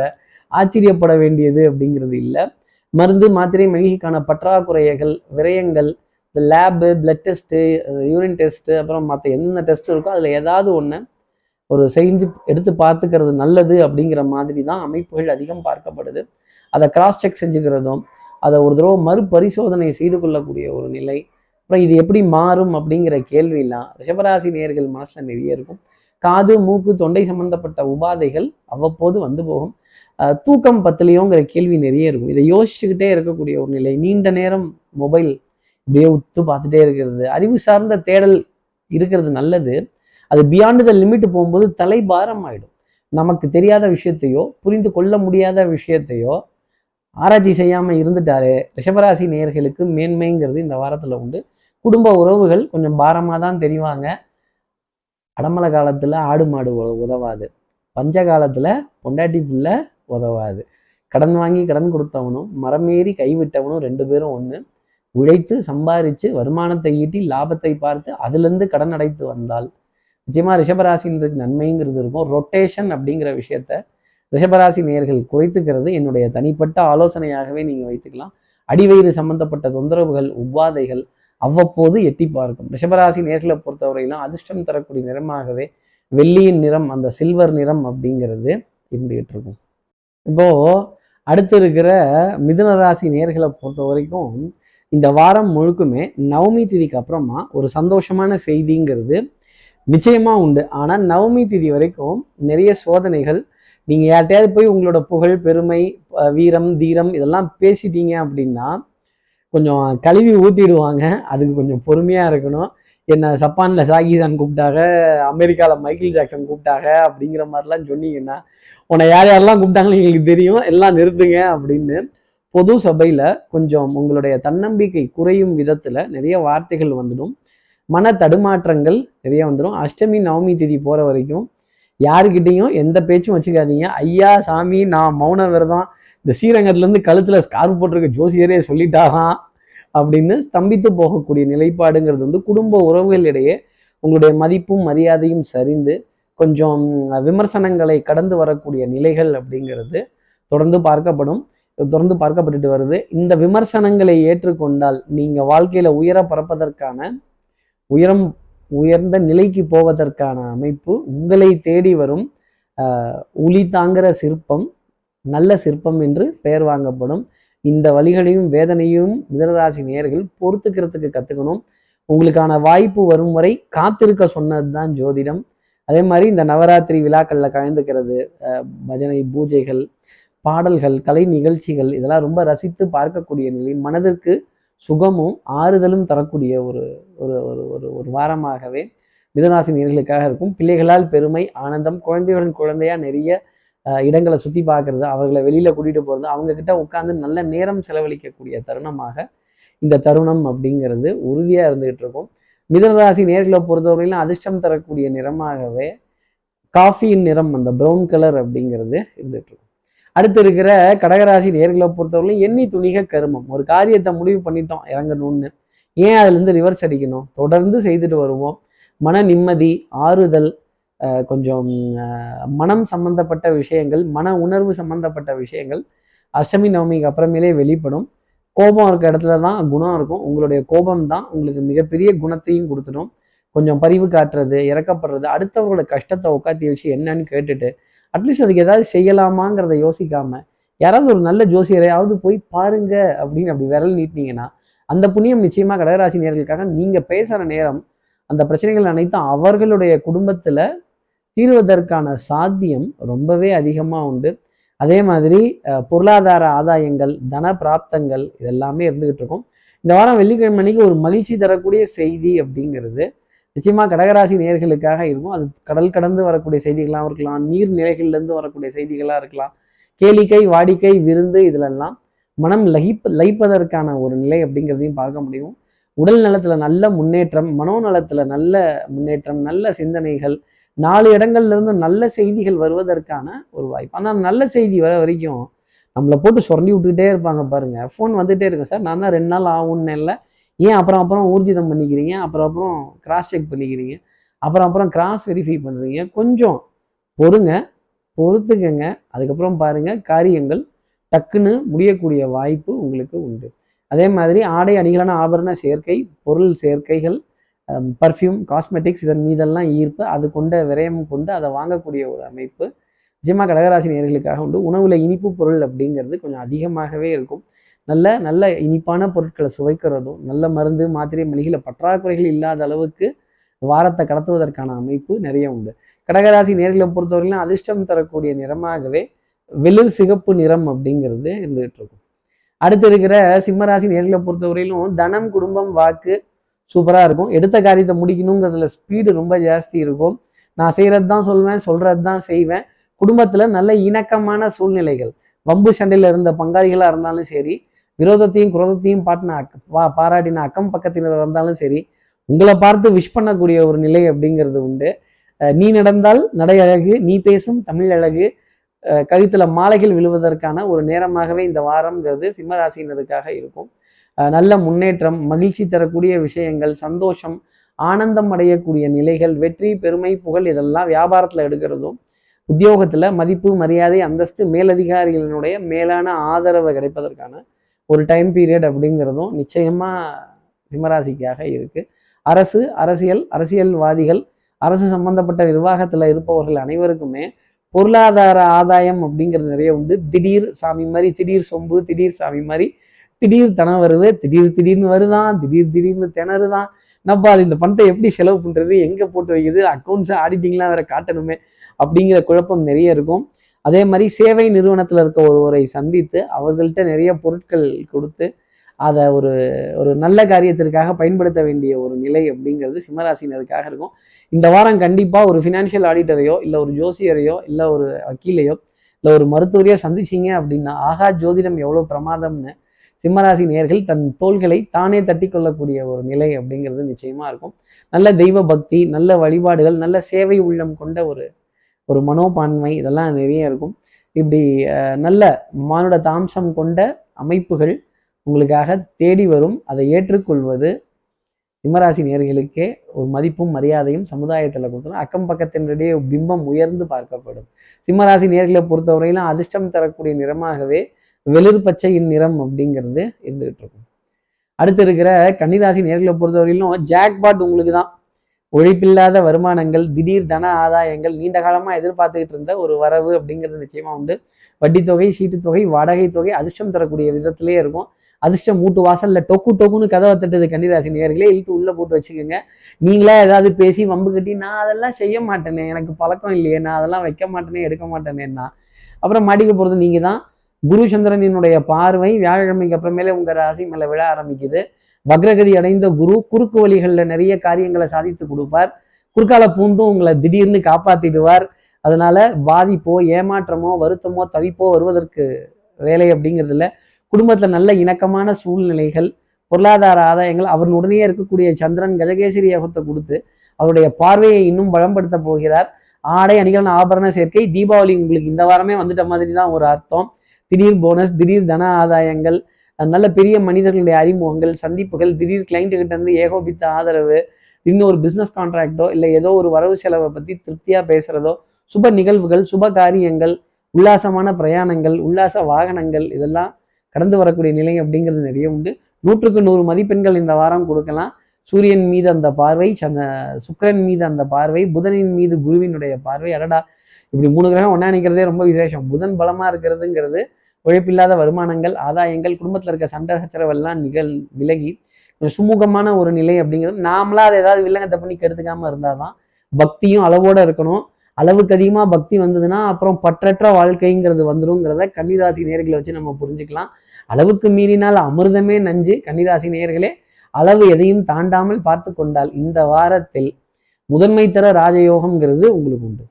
ஆச்சரியப்பட வேண்டியது அப்படிங்கிறது இல்லை. மருந்து மாத்திரை மளிகைக்கான பற்றாக்குறைகள் விரயங்கள் இந்த lab blood test urine test அப்புறம் மற்ற எந்தெந்த டெஸ்ட் இருக்கோ அதில் ஏதாவது ஒன்று ஒரு செஞ்சு எடுத்து பார்த்துக்கிறது நல்லது அப்படிங்கிற மாதிரி தான் அமைப்புகள் அதிகம் பார்க்கப்படுது. அதை கிராஸ் செக் செஞ்சுக்கிறதும் அதை ஒரு தடவை மறுபரிசோதனை செய்து கொள்ளக்கூடிய ஒரு நிலை. அப்புறம் இது எப்படி மாறும் அப்படிங்கிற கேள்வியெல்லாம் ரிஷபராசி நேர்கள் மனசில் நிறைய இருக்கும். காது மூக்கு தொண்டை சம்பந்தப்பட்ட உபாதைகள் அவ்வப்போது வந்து போகும். தூக்கம் பத்தலையோங்கிற கேள்வி நிறைய இருக்கும். இதை யோசிச்சுக்கிட்டே இருக்கக்கூடிய ஒரு நிலை. நீண்ட நேரம் மொபைல் இப்படியே உத்து பார்த்துட்டே இருக்கிறது. அறிவு சார்ந்த தேடல் இருக்கிறது நல்லது. அது பியாண்டு த லிமிட் போகும்போது தலை பாரம் ஆகிடும் நமக்கு தெரியாத விஷயத்தையோ புரிந்து கொள்ள முடியாத விஷயத்தையோ ஆராய்ச்சி செய்யாமல் இருந்துட்டாலே ரிஷபராசி நேயர்களுக்கு மேன்மைங்கிறது இந்த வாரத்தில் உண்டு. குடும்ப உறவுகள் கொஞ்சம் பாரமாக தான் தெரிவாங்க. அடமலை காலத்தில் ஆடு மாடு உதவாது. பஞ்ச காலத்தில் பொண்டாட்டி புள்ள உதவாது. கடன் வாங்கி கடன் கொடுத்தவனும் மரமேறி கைவிட்டவனும் ரெண்டு பேரும் ஒன்று உழைத்து சம்பாரித்து வருமானத்தை ஈட்டி லாபத்தை பார்த்து அதுலேருந்து கடன் அடைத்து வந்தால் நிச்சயமாக ரிஷபராசின்றது நன்மைங்கிறது இருக்கும். ரொட்டேஷன் அப்படிங்கிற விஷயத்த ரிஷபராசி நேர்கள் குறைத்துக்கிறது. என்னுடைய தனிப்பட்ட ஆலோசனையாகவே நீங்கள் வைத்துக்கலாம். அடிவயிறு சம்பந்தப்பட்ட தொந்தரவுகள் உபாதைகள் அவ்வப்போது எட்டி பார்க்கும். ரிஷபராசி நேர்களை பொறுத்தவரையிலும் அதிர்ஷ்டம் தரக்கூடிய நிறமாகவே வெள்ளியின் நிறம் அந்த சில்வர் நிறம் அப்படிங்கிறது இருந்துகிட்டு இருக்கும் இப்போ அடுத்து இருக்கிற மிதுன ராசி நேர்களை பொறுத்த வரைக்கும் இந்த வாரம் முழுக்குமே நவமி திதிக்கு அப்புறமா ஒரு சந்தோஷமான செய்திங்கிறது நிச்சயமா உண்டு. ஆனால் நவமி திதி வரைக்கும் நிறைய சோதனைகள் நீங்கள் யார்கிட்டயாவது போய் உங்களோட புகழ் பெருமை வீரம் தீரம் இதெல்லாம் பேசிட்டீங்க அப்படின்னா கொஞ்சம் கழுவி ஊற்றிடுவாங்க அதுக்கு கொஞ்சம் பொறுமையாக இருக்கணும். என்ன ஜப்பானில் சாகிசான் கூப்பிட்டாங்க அமெரிக்காவில் மைக்கேல் ஜாக்சன் கூப்பிட்டாங்க அப்படிங்கிற மாதிரிலாம் சொன்னீங்கன்னா உன்னை யார் யாரெல்லாம் கூப்பிட்டாங்கன்னு எங்களுக்கு தெரியும். எல்லாம் நிறுத்துங்க அப்படின்னு பொது சபையில் கொஞ்சம் உங்களுடைய தன்னம்பிக்கை குறையும் விதத்தில் நிறைய வார்த்தைகள் வந்துடும். மன தடுமாற்றங்கள் நிறைய வந்துடும் அஷ்டமி நவமி திதி போகிற வரைக்கும் யாருக்கிட்டேயும் எந்த பேச்சும் வச்சுக்காதீங்க. ஐயா சாமி நான் மௌன விரதம். இந்த ஸ்ரீரங்கத்துலேருந்து கழுத்தில் ஸ்கார்ஃப் போட்டிருக்க ஜோசியரே சொல்லிட்டாராம் அப்படின்னு ஸ்தம்பித்து போகக்கூடிய நிலைப்பாடுங்கிறது வந்து குடும்ப உறவுகளிடையே உங்களுடைய மதிப்பும் மரியாதையும் சரிந்து கொஞ்சம் விமர்சனங்களை கடந்து வரக்கூடிய நிலைகள் அப்படிங்கிறது தொடர்ந்து பார்க்கப்படும். தொடர்ந்து பார்க்கப்பட்டுட்டு வருது. இந்த விமர்சனங்களை ஏற்றுக்கொண்டால் நீங்கள் வாழ்க்கையில உயர பறப்பதற்கான உயரம் உயர்ந்த நிலைக்கு போவதற்கான அமைப்பு உங்களை தேடி வரும் உளி தாங்குற சிற்பம் நல்ல சிற்பம் என்று பெயர் வாங்கப்படும். இந்த வழிகளையும் வேதனையும் மிதனராசி நேர்கள் பொறுத்துக்கிறதுக்கு கற்றுக்கணும் உங்களுக்கான வாய்ப்பு வரும் வரை காத்திருக்க சொன்னது தான் ஜோதிடம். அதே மாதிரி இந்த நவராத்திரி விழாக்களில் கலந்துக்கிறது பஜனை பூஜைகள் பாடல்கள் கலை நிகழ்ச்சிகள் இதெல்லாம் ரொம்ப ரசித்து பார்க்கக்கூடிய நிலை மனதிற்கு சுகமும் ஆறுதலும் தரக்கூடிய ஒரு ஒரு ஒரு ஒரு ஒரு வாரமாகவே மிதராசி நேர்களுக்காக இருக்கும். பிள்ளைகளால் பெருமை ஆனந்தம் குழந்தைகளின் குழந்தையா நிறைய இடங்களை சுற்றி பார்க்கறது அவர்களை வெளியில கூட்டிட்டு போகிறது அவங்க கிட்ட உட்காந்து நல்ல நேரம் செலவழிக்கக்கூடிய தருணமாக இந்த தருணம் அப்படிங்கிறது உறுதியா இருந்துகிட்டு இருக்கும். மிதனராசி நேர்களை பொறுத்தவரையிலும் அதிர்ஷ்டம் தரக்கூடிய நிறமாகவே காஃபியின் நிறம் அந்த ப்ரௌன் கலர் அப்படிங்கிறது இருந்துட்டு இருக்கும். அடுத்து இருக்கிற கடகராசி நேர்களை பொறுத்தவரையிலும் எண்ணி துணிக கருமம். ஒரு காரியத்தை முடிவு பண்ணிட்டோம் இறங்கணும்னு. ஏன் அதுலேருந்து ரிவர்ஸ் அடிக்கணும்? தொடர்ந்து செய்துட்டு வருவோம். மன நிம்மதி ஆறுதல் கொஞ்சம் மனம் சம்பந்தப்பட்ட விஷயங்கள் மன உணர்வு சம்பந்தப்பட்ட விஷயங்கள் அஷ்டமி நவமிக்கு அப்புறமேலே வெளிப்படும். கோபம் இருக்க இடத்துல தான் குணம் இருக்கும். உங்களுடைய கோபம் தான் உங்களுக்கு மிகப்பெரிய குணத்தையும் கொடுத்துடும். கொஞ்சம் பரிவு காட்டுறது இறக்கப்படுறது அடுத்தவங்களோட கஷ்டத்தை உட்காத்தி வச்சு என்னன்னு கேட்டுட்டு அட்லீஸ்ட் அதுக்கு ஏதாவது செய்யலாமாங்கிறத யோசிக்காம யாராவது ஒரு நல்ல ஜோசியரையாவது போய் பாருங்க அப்படின்னு அப்படி விரல் நீட்டினீங்கன்னா அந்த புண்ணியம் நிச்சயமா கடகராசி நேர்களுக்காக நீங்க பேசுற நேரம் அந்த பிரச்சனைகள் அனைத்தும் அவர்களுடைய குடும்பத்துல தீர்வதற்கான சாத்தியம் ரொம்பவே அதிகமாக உண்டு. அதே மாதிரி பொருளாதார ஆதாயங்கள் தன பிராப்தங்கள் இதெல்லாமே இருந்துகிட்டு இருக்கும். இந்த வாரம் வெள்ளிக்கிழமை அன்னைக்கு ஒரு மகிழ்ச்சி தரக்கூடிய செய்தி அப்படிங்கிறது. நிச்சயமா கடகராசி நேர்களுக்காக இருக்கும். அது கடல் கடந்து வரக்கூடிய செய்திகளாகவும் இருக்கலாம் நீர் நிலைகள்லேருந்து வரக்கூடிய செய்திகளாக இருக்கலாம் கேளிக்கை வாடிக்கை விருந்து இதிலெல்லாம் மனம் லகிப் லயிப்பதற்கான ஒரு நிலை அப்படிங்கிறதையும் பார்க்க முடியும். உடல் நலத்துல நல்ல முன்னேற்றம் மனோநலத்தில் நல்ல முன்னேற்றம் நல்ல சிந்தனைகள் நாலு இடங்கள்லேருந்து நல்ல செய்திகள் வருவதற்கான ஒரு வாய்ப்பு. ஆனால் நல்ல செய்தி வர வரைக்கும் நம்மளை போட்டு சுரண்டி விட்டுக்கிட்டே இருப்பாங்க பாருங்க. ஃபோன் வந்துகிட்டே இருக்கும். சார் நான் தான் ரெண்டு நாள் ஆகும்னு இல்லை. ஏன் அப்புறம் அப்புறம் ஊர்ஜிதம் பண்ணிக்கிறீங்க? அப்புறம் அப்புறம் கிராஸ் செக் பண்ணிக்கிறீங்க? அப்புறம் அப்புறம் கிராஸ் வெரிஃபை பண்ணுறீங்க கொஞ்சம் பொறுங்க பொறுத்துக்கங்க. அதுக்கப்புறம் பாருங்கள் காரியங்கள் டக்குன்னு முடியக்கூடிய வாய்ப்பு உங்களுக்கு உண்டு. அதே மாதிரி ஆடை அணிகளான ஆபரண சேர்க்கை பொருள் சேர்க்கைகள் பர்ஃப்யூம் காஸ்மெட்டிக்ஸ் இதன் மீதெல்லாம் ஈர்ப்பு அது கொண்ட விரயம் கொண்டு அதை வாங்கக்கூடிய ஒரு அமைப்பு. நிஜமாக கடகராசி நேர்களுக்காக உண்டு. உணவில் இனிப்பு பொருள் அப்படிங்கிறது கொஞ்சம் அதிகமாகவே இருக்கும். நல்ல நல்ல இனிப்பான பொருட்களை சுவைக்கிறதும் நல்ல மருந்து மாத்திரை மளிகையில் பற்றாக்குறைகள் இல்லாத அளவுக்கு வாரத்தை கடத்துவதற்கான அமைப்பு நிறைய உண்டு. கடகராசி நேர்களை பொறுத்தவரையிலும் அதிர்ஷ்டம் தரக்கூடிய நிறமாகவே வெளிர் சிகப்பு நிறம் அப்படிங்கிறது இருந்துகிட்டு இருக்கும். அடுத்து இருக்கிற சிம்மராசி நேர்களை பொறுத்தவரையிலும் தனம் குடும்பம் வாக்கு சூப்பராக இருக்கும். எடுத்த காரியத்தை முடிக்கணுங்கிறதுல ஸ்பீடு ரொம்ப ஜாஸ்தி இருக்கும். நான் செய்கிறது தான் சொல்வேன் சொல்கிறது தான் செய்வேன். குடும்பத்தில் நல்ல இணக்கமான சூழ்நிலைகள். வம்பு சண்டையில் இருந்த பங்காளிகளாக இருந்தாலும் சரி விரோதத்தையும் குரோதத்தையும் பாட்டின அக்க பாராட்டின அக்கம் பக்கத்தினர் இருந்தாலும் சரி உங்களை பார்த்து விஷ் பண்ணக்கூடிய ஒரு நிலை அப்படிங்கிறது உண்டு. நீ நடந்தால் நடை அழகு நீ பேசும் தமிழ் அழகு கழுத்தில் மாலைகள் விழுவதற்கான ஒரு நேரமாகவே இந்த வாரம்ங்கிறது சிம்மராசினருக்காக இருக்கும். நல்ல முன்னேற்றம் மகிழ்ச்சி தரக்கூடிய விஷயங்கள் சந்தோஷம் ஆனந்தம் அடையக்கூடிய நிலைகள் வெற்றி பெருமை புகழ் இதெல்லாம் வியாபாரத்தில் எடுக்கிறதும் உத்தியோகத்தில் மதிப்பு மரியாதை அந்தஸ்து மேலதிகாரிகளினுடைய மேலான ஆதரவு கிடைப்பதற்கான ஒரு டைம் பீரியட் அப்படிங்கிறதும் நிச்சயமா சிம்மராசிக்காக இருக்கு. அரசு அரசியல் அரசியல்வாதிகள் அரசு சம்பந்தப்பட்ட நிர்வாகத்துல இருப்பவர்கள் அனைவருக்குமே பொருளாதார ஆதாயம் அப்படிங்கிறது நிறைய உண்டு. திடீர் சாமி மாதிரி திடீர் சொம்பு திடீர் சாமி மாதிரி திடீர் தனம் வருது திடீர் திடீர்னு வருதான் திடீர் திடீர்னு திணறு தான் நம்ம அது இந்த பணத்தை எப்படி செலவு பண்ணுறது எங்கே போட்டு வைக்கிறது அக்கௌண்ட்ஸ் ஆடிட்டிங்லாம் வேற காட்டணுமே அப்படிங்கிற குழப்பம் நிறைய இருக்கும். அதே மாதிரி சேவை நிறுவனத்தில் இருக்க ஒருவரை சந்தித்து அவர்கள்ட்ட நிறைய பொருட்கள் கொடுத்து அதை ஒரு ஒரு நல்ல காரியத்திற்காக பயன்படுத்த வேண்டிய ஒரு நிலை அப்படிங்கிறது சிம்மராசினருக்காக இருக்கும். இந்த வாரம் கண்டிப்பாக ஒரு ஃபினான்ஷியல் ஆடிட்டரையோ இல்லை ஒரு ஜோசியரையோ இல்லை ஒரு வக்கீலையோ இல்லை ஒரு மருத்துவரையோ சந்திச்சீங்க அப்படின்னா ஆகா ஜோதிடம் எவ்வளோ பிரமாதம்னு சிம்மராசி நேர்கள் தன் தோள்களை தானே தட்டி கொள்ளக்கூடிய ஒரு நிலை அப்படிங்கிறது நிச்சயமாக இருக்கும். நல்ல தெய்வ பக்தி நல்ல வழிபாடுகள் நல்ல சேவை உள்ளம் கொண்ட ஒரு ஒரு மனோபான்மை இதெல்லாம் நிறைய இருக்கும். இப்படி அஹ், நல்ல மானுட தாம்சம் கொண்ட அமைப்புகள் உங்களுக்காக தேடி வரும். அதை ஏற்றுக்கொள்வது சிம்மராசி நேர்களுக்கே ஒரு மதிப்பும் மரியாதையும் சமுதாயத்தில் கொடுத்தோம் அக்கம் பக்கத்தினுடைய பிம்பம் உயர்ந்து பார்க்கப்படும். சிம்மராசி நேர்களை பொறுத்தவரையிலும் அதிர்ஷ்டம் தரக்கூடிய நிறமாகவே வெளிர் பச்சையின் நிறம் அப்படிங்கிறது இருந்துகிட்டு இருக்கும். அடுத்து இருக்கிற கன்னிராசி நேர்களை பொறுத்தவரையிலும் ஜாக்பாட் உங்களுக்கு தான். உழைப்பில்லாத வருமானங்கள் திடீர் தன ஆதாயங்கள் நீண்ட காலமாக எதிர்பார்த்துக்கிட்டு இருந்த ஒரு வரவு அப்படிங்கிறது நிச்சயமாக உண்டு. வட்டித்தொகை தொகை வாடகை தொகை அதிர்ஷ்டம் தரக்கூடிய விதத்திலே இருக்கும். அதிர்ஷ்டம் மூட்டு வாசலில் டொக்கு டொக்குன்னு கதவை தட்டுது கன்னிராசி நேர்களே இழுத்து உள்ளே போட்டு வச்சுக்கோங்க. நீங்களா ஏதாவது பேசி வம்பு கட்டி நான் அதெல்லாம் செய்ய மாட்டேனே எனக்கு பழக்கம் இல்லையே நான் அதெல்லாம் வைக்க மாட்டேனே எடுக்க மாட்டேனேன்னா? அப்புறம் மாடிக்க போகிறது நீங்கள் தான் குரு சந்திரனினுடைய பார்வை வியாழக்கிழமைக்கு அப்புறமேலே உங்கள் ராசி மேலே விழ ஆரம்பிக்குது. வக்ரகதி அடைந்த குரு குறுக்கு வழிகளில் நிறைய காரியங்களை சாதித்து கொடுப்பார். குறுக்கால பூந்தும் உங்களை திடீர்னு காப்பாத்திடுவார். அதனால பாதிப்போ ஏமாற்றமோ வருத்தமோ தவிப்போ வருவதற்கு வேலை அப்படிங்கிறதுல குடும்பத்துல நல்ல இணக்கமான சூழ்நிலைகள் பொருளாதார ஆதாயங்கள் அவர்களுடனே இருக்கக்கூடிய சந்திரன் கஜகேசரி யோகத்தை கொடுத்து அவருடைய பார்வையை இன்னும் பலம்படுத்த போகிறார். ஆடை அணிகலன் ஆபரண சேர்க்கை தீபாவளி உங்களுக்கு இந்த வாரமே வந்துட்ட மாதிரி தான் ஒரு அர்த்தம். திடீர் போனஸ் திடீர் தன ஆதாயங்கள் நல்ல பெரிய மனிதர்களுடைய அறிமுகங்கள் சந்திப்புகள் திடீர் கிளைண்ட் இருந்து ஏகோபித்த ஆதரவு இன்னொரு பிஸ்னஸ் கான்ட்ராக்டோ இல்லை ஏதோ ஒரு வரவு செலவை பற்றி திருப்தியாக பேசுகிறதோ சுப நிகழ்வுகள் சுப காரியங்கள் உல்லாசமான பிரயாணங்கள் உல்லாச வாகனங்கள் இதெல்லாம் கடந்து வரக்கூடிய நிலை அப்படிங்கிறது நிறைய உண்டு. நூற்றுக்கு நூறு மதிப்பெண்கள் இந்த வாரம் கொடுக்கலாம். சூரியன் மீது அந்த பார்வை சந்த சுக்கிரன் மீது அந்த பார்வை புதனின் மீது குருவினுடைய பார்வை. அடடா இப்படி மூணு கிரகம் ஒன்றா நிற்கிறதே ரொம்ப விசேஷம். புதன் பலமாக இருக்கிறதுங்கிறது உழைப்பில்லாத வருமானங்கள் ஆதாயங்கள் குடும்பத்தில் இருக்க சண்டை சச்சரவெல்லாம் நிகழ் விலகி சுமூகமான ஒரு நிலை அப்படிங்கிறது நாமளா அதை ஏதாவது வில்லங்கத்தை பண்ணி கெடுத்துக்காம இருந்தால் தான் பக்தியும் அளவோடு இருக்கணும். அளவுக்கு அதிகமாக பக்தி வந்ததுன்னா அப்புறம் பற்றற்ற வாழ்க்கைங்கிறது வந்துருங்கிறத கன்னிராசி நேர்களை வச்சு நம்ம புரிஞ்சுக்கலாம். அளவுக்கு மீறினால் அமிர்தமே நஞ்சு. கன்னிராசி நேர்களே அளவு எதையும் தாண்டாமல் பார்த்து கொண்டால் இந்த வாரத்தில் முதன்மை தர ராஜயோகம்ங்கிறது உங்களுக்கு உண்டு.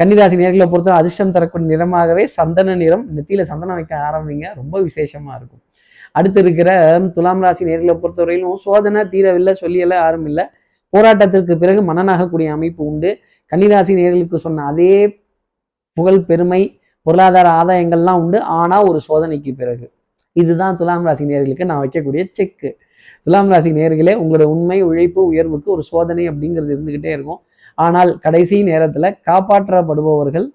கன்னிராசி நேர்களை பொறுத்த அதிர்ஷ்டம் தரக்கூடிய நிறமாகவே சந்தன நிறம். நெத்தியில சந்தனம் வைக்க ஆரம்பிங்க. ரொம்ப விசேஷமா இருக்கும். அடுத்து இருக்கிற துலாம் ராசி நேர்களை பொறுத்தவரையிலும் சோதனை தீரவில்லை சொல்லியெல்லாம் யாரும் இல்லை. போராட்டத்திற்கு பிறகு மனநாகக்கூடிய அமைப்பு உண்டு. கன்னிராசி நேர்களுக்கு சொன்ன அதே புகழ் பெருமை பொருளாதார ஆதாயங்கள்லாம் உண்டு. ஆனா ஒரு சோதனைக்கு பிறகு. இதுதான் துலாம் ராசி நேர்களுக்கு நான் வைக்கக்கூடிய செக்கு துலாம் ராசி நேர்களே உங்களோட உண்மை உழைப்பு உயர்வுக்கு ஒரு சோதனை அப்படிங்கிறது இருந்துகிட்டே இருக்கும். ஆனால் கடைசி நேரத்தில் காப்பாற்றப்படுபவர்கள்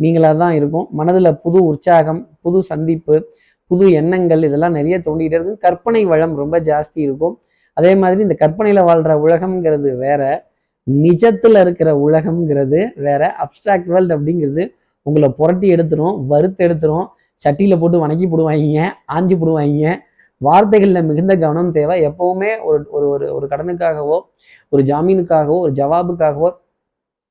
நீங்களாக தான் இருக்கும். மனதில் புது உற்சாகம் புது சந்திப்பு புது எண்ணங்கள் இதெல்லாம் நிறைய தோண்டிகிட்டே இருக்கும். கற்பனை வளம் ரொம்ப ஜாஸ்தி இருக்கும். அதே மாதிரி இந்த கற்பனையில் வாழ்கிற உலகம்ங்கிறது வேற நிஜத்தில் இருக்கிற உலகம்ங்கிறது வேற அப்டிராக்ட் வேர்ல்ட் அப்படிங்கிறது உங்களை புரட்டி எடுத்துரும் வறுத்து எடுத்துரும். சட்டியில் போட்டு வணக்கி போடுவாங்க ஆஞ்சி போடுவாங்க வார்த்தைகளில் மிகுந்த கவனம் தேவை. எப்பவுமே ஒரு ஒரு ஒரு ஒரு கடனுக்காகவோ ஒரு ஜாமீனுக்காகவோ ஒரு ஜவாபுக்காகவோ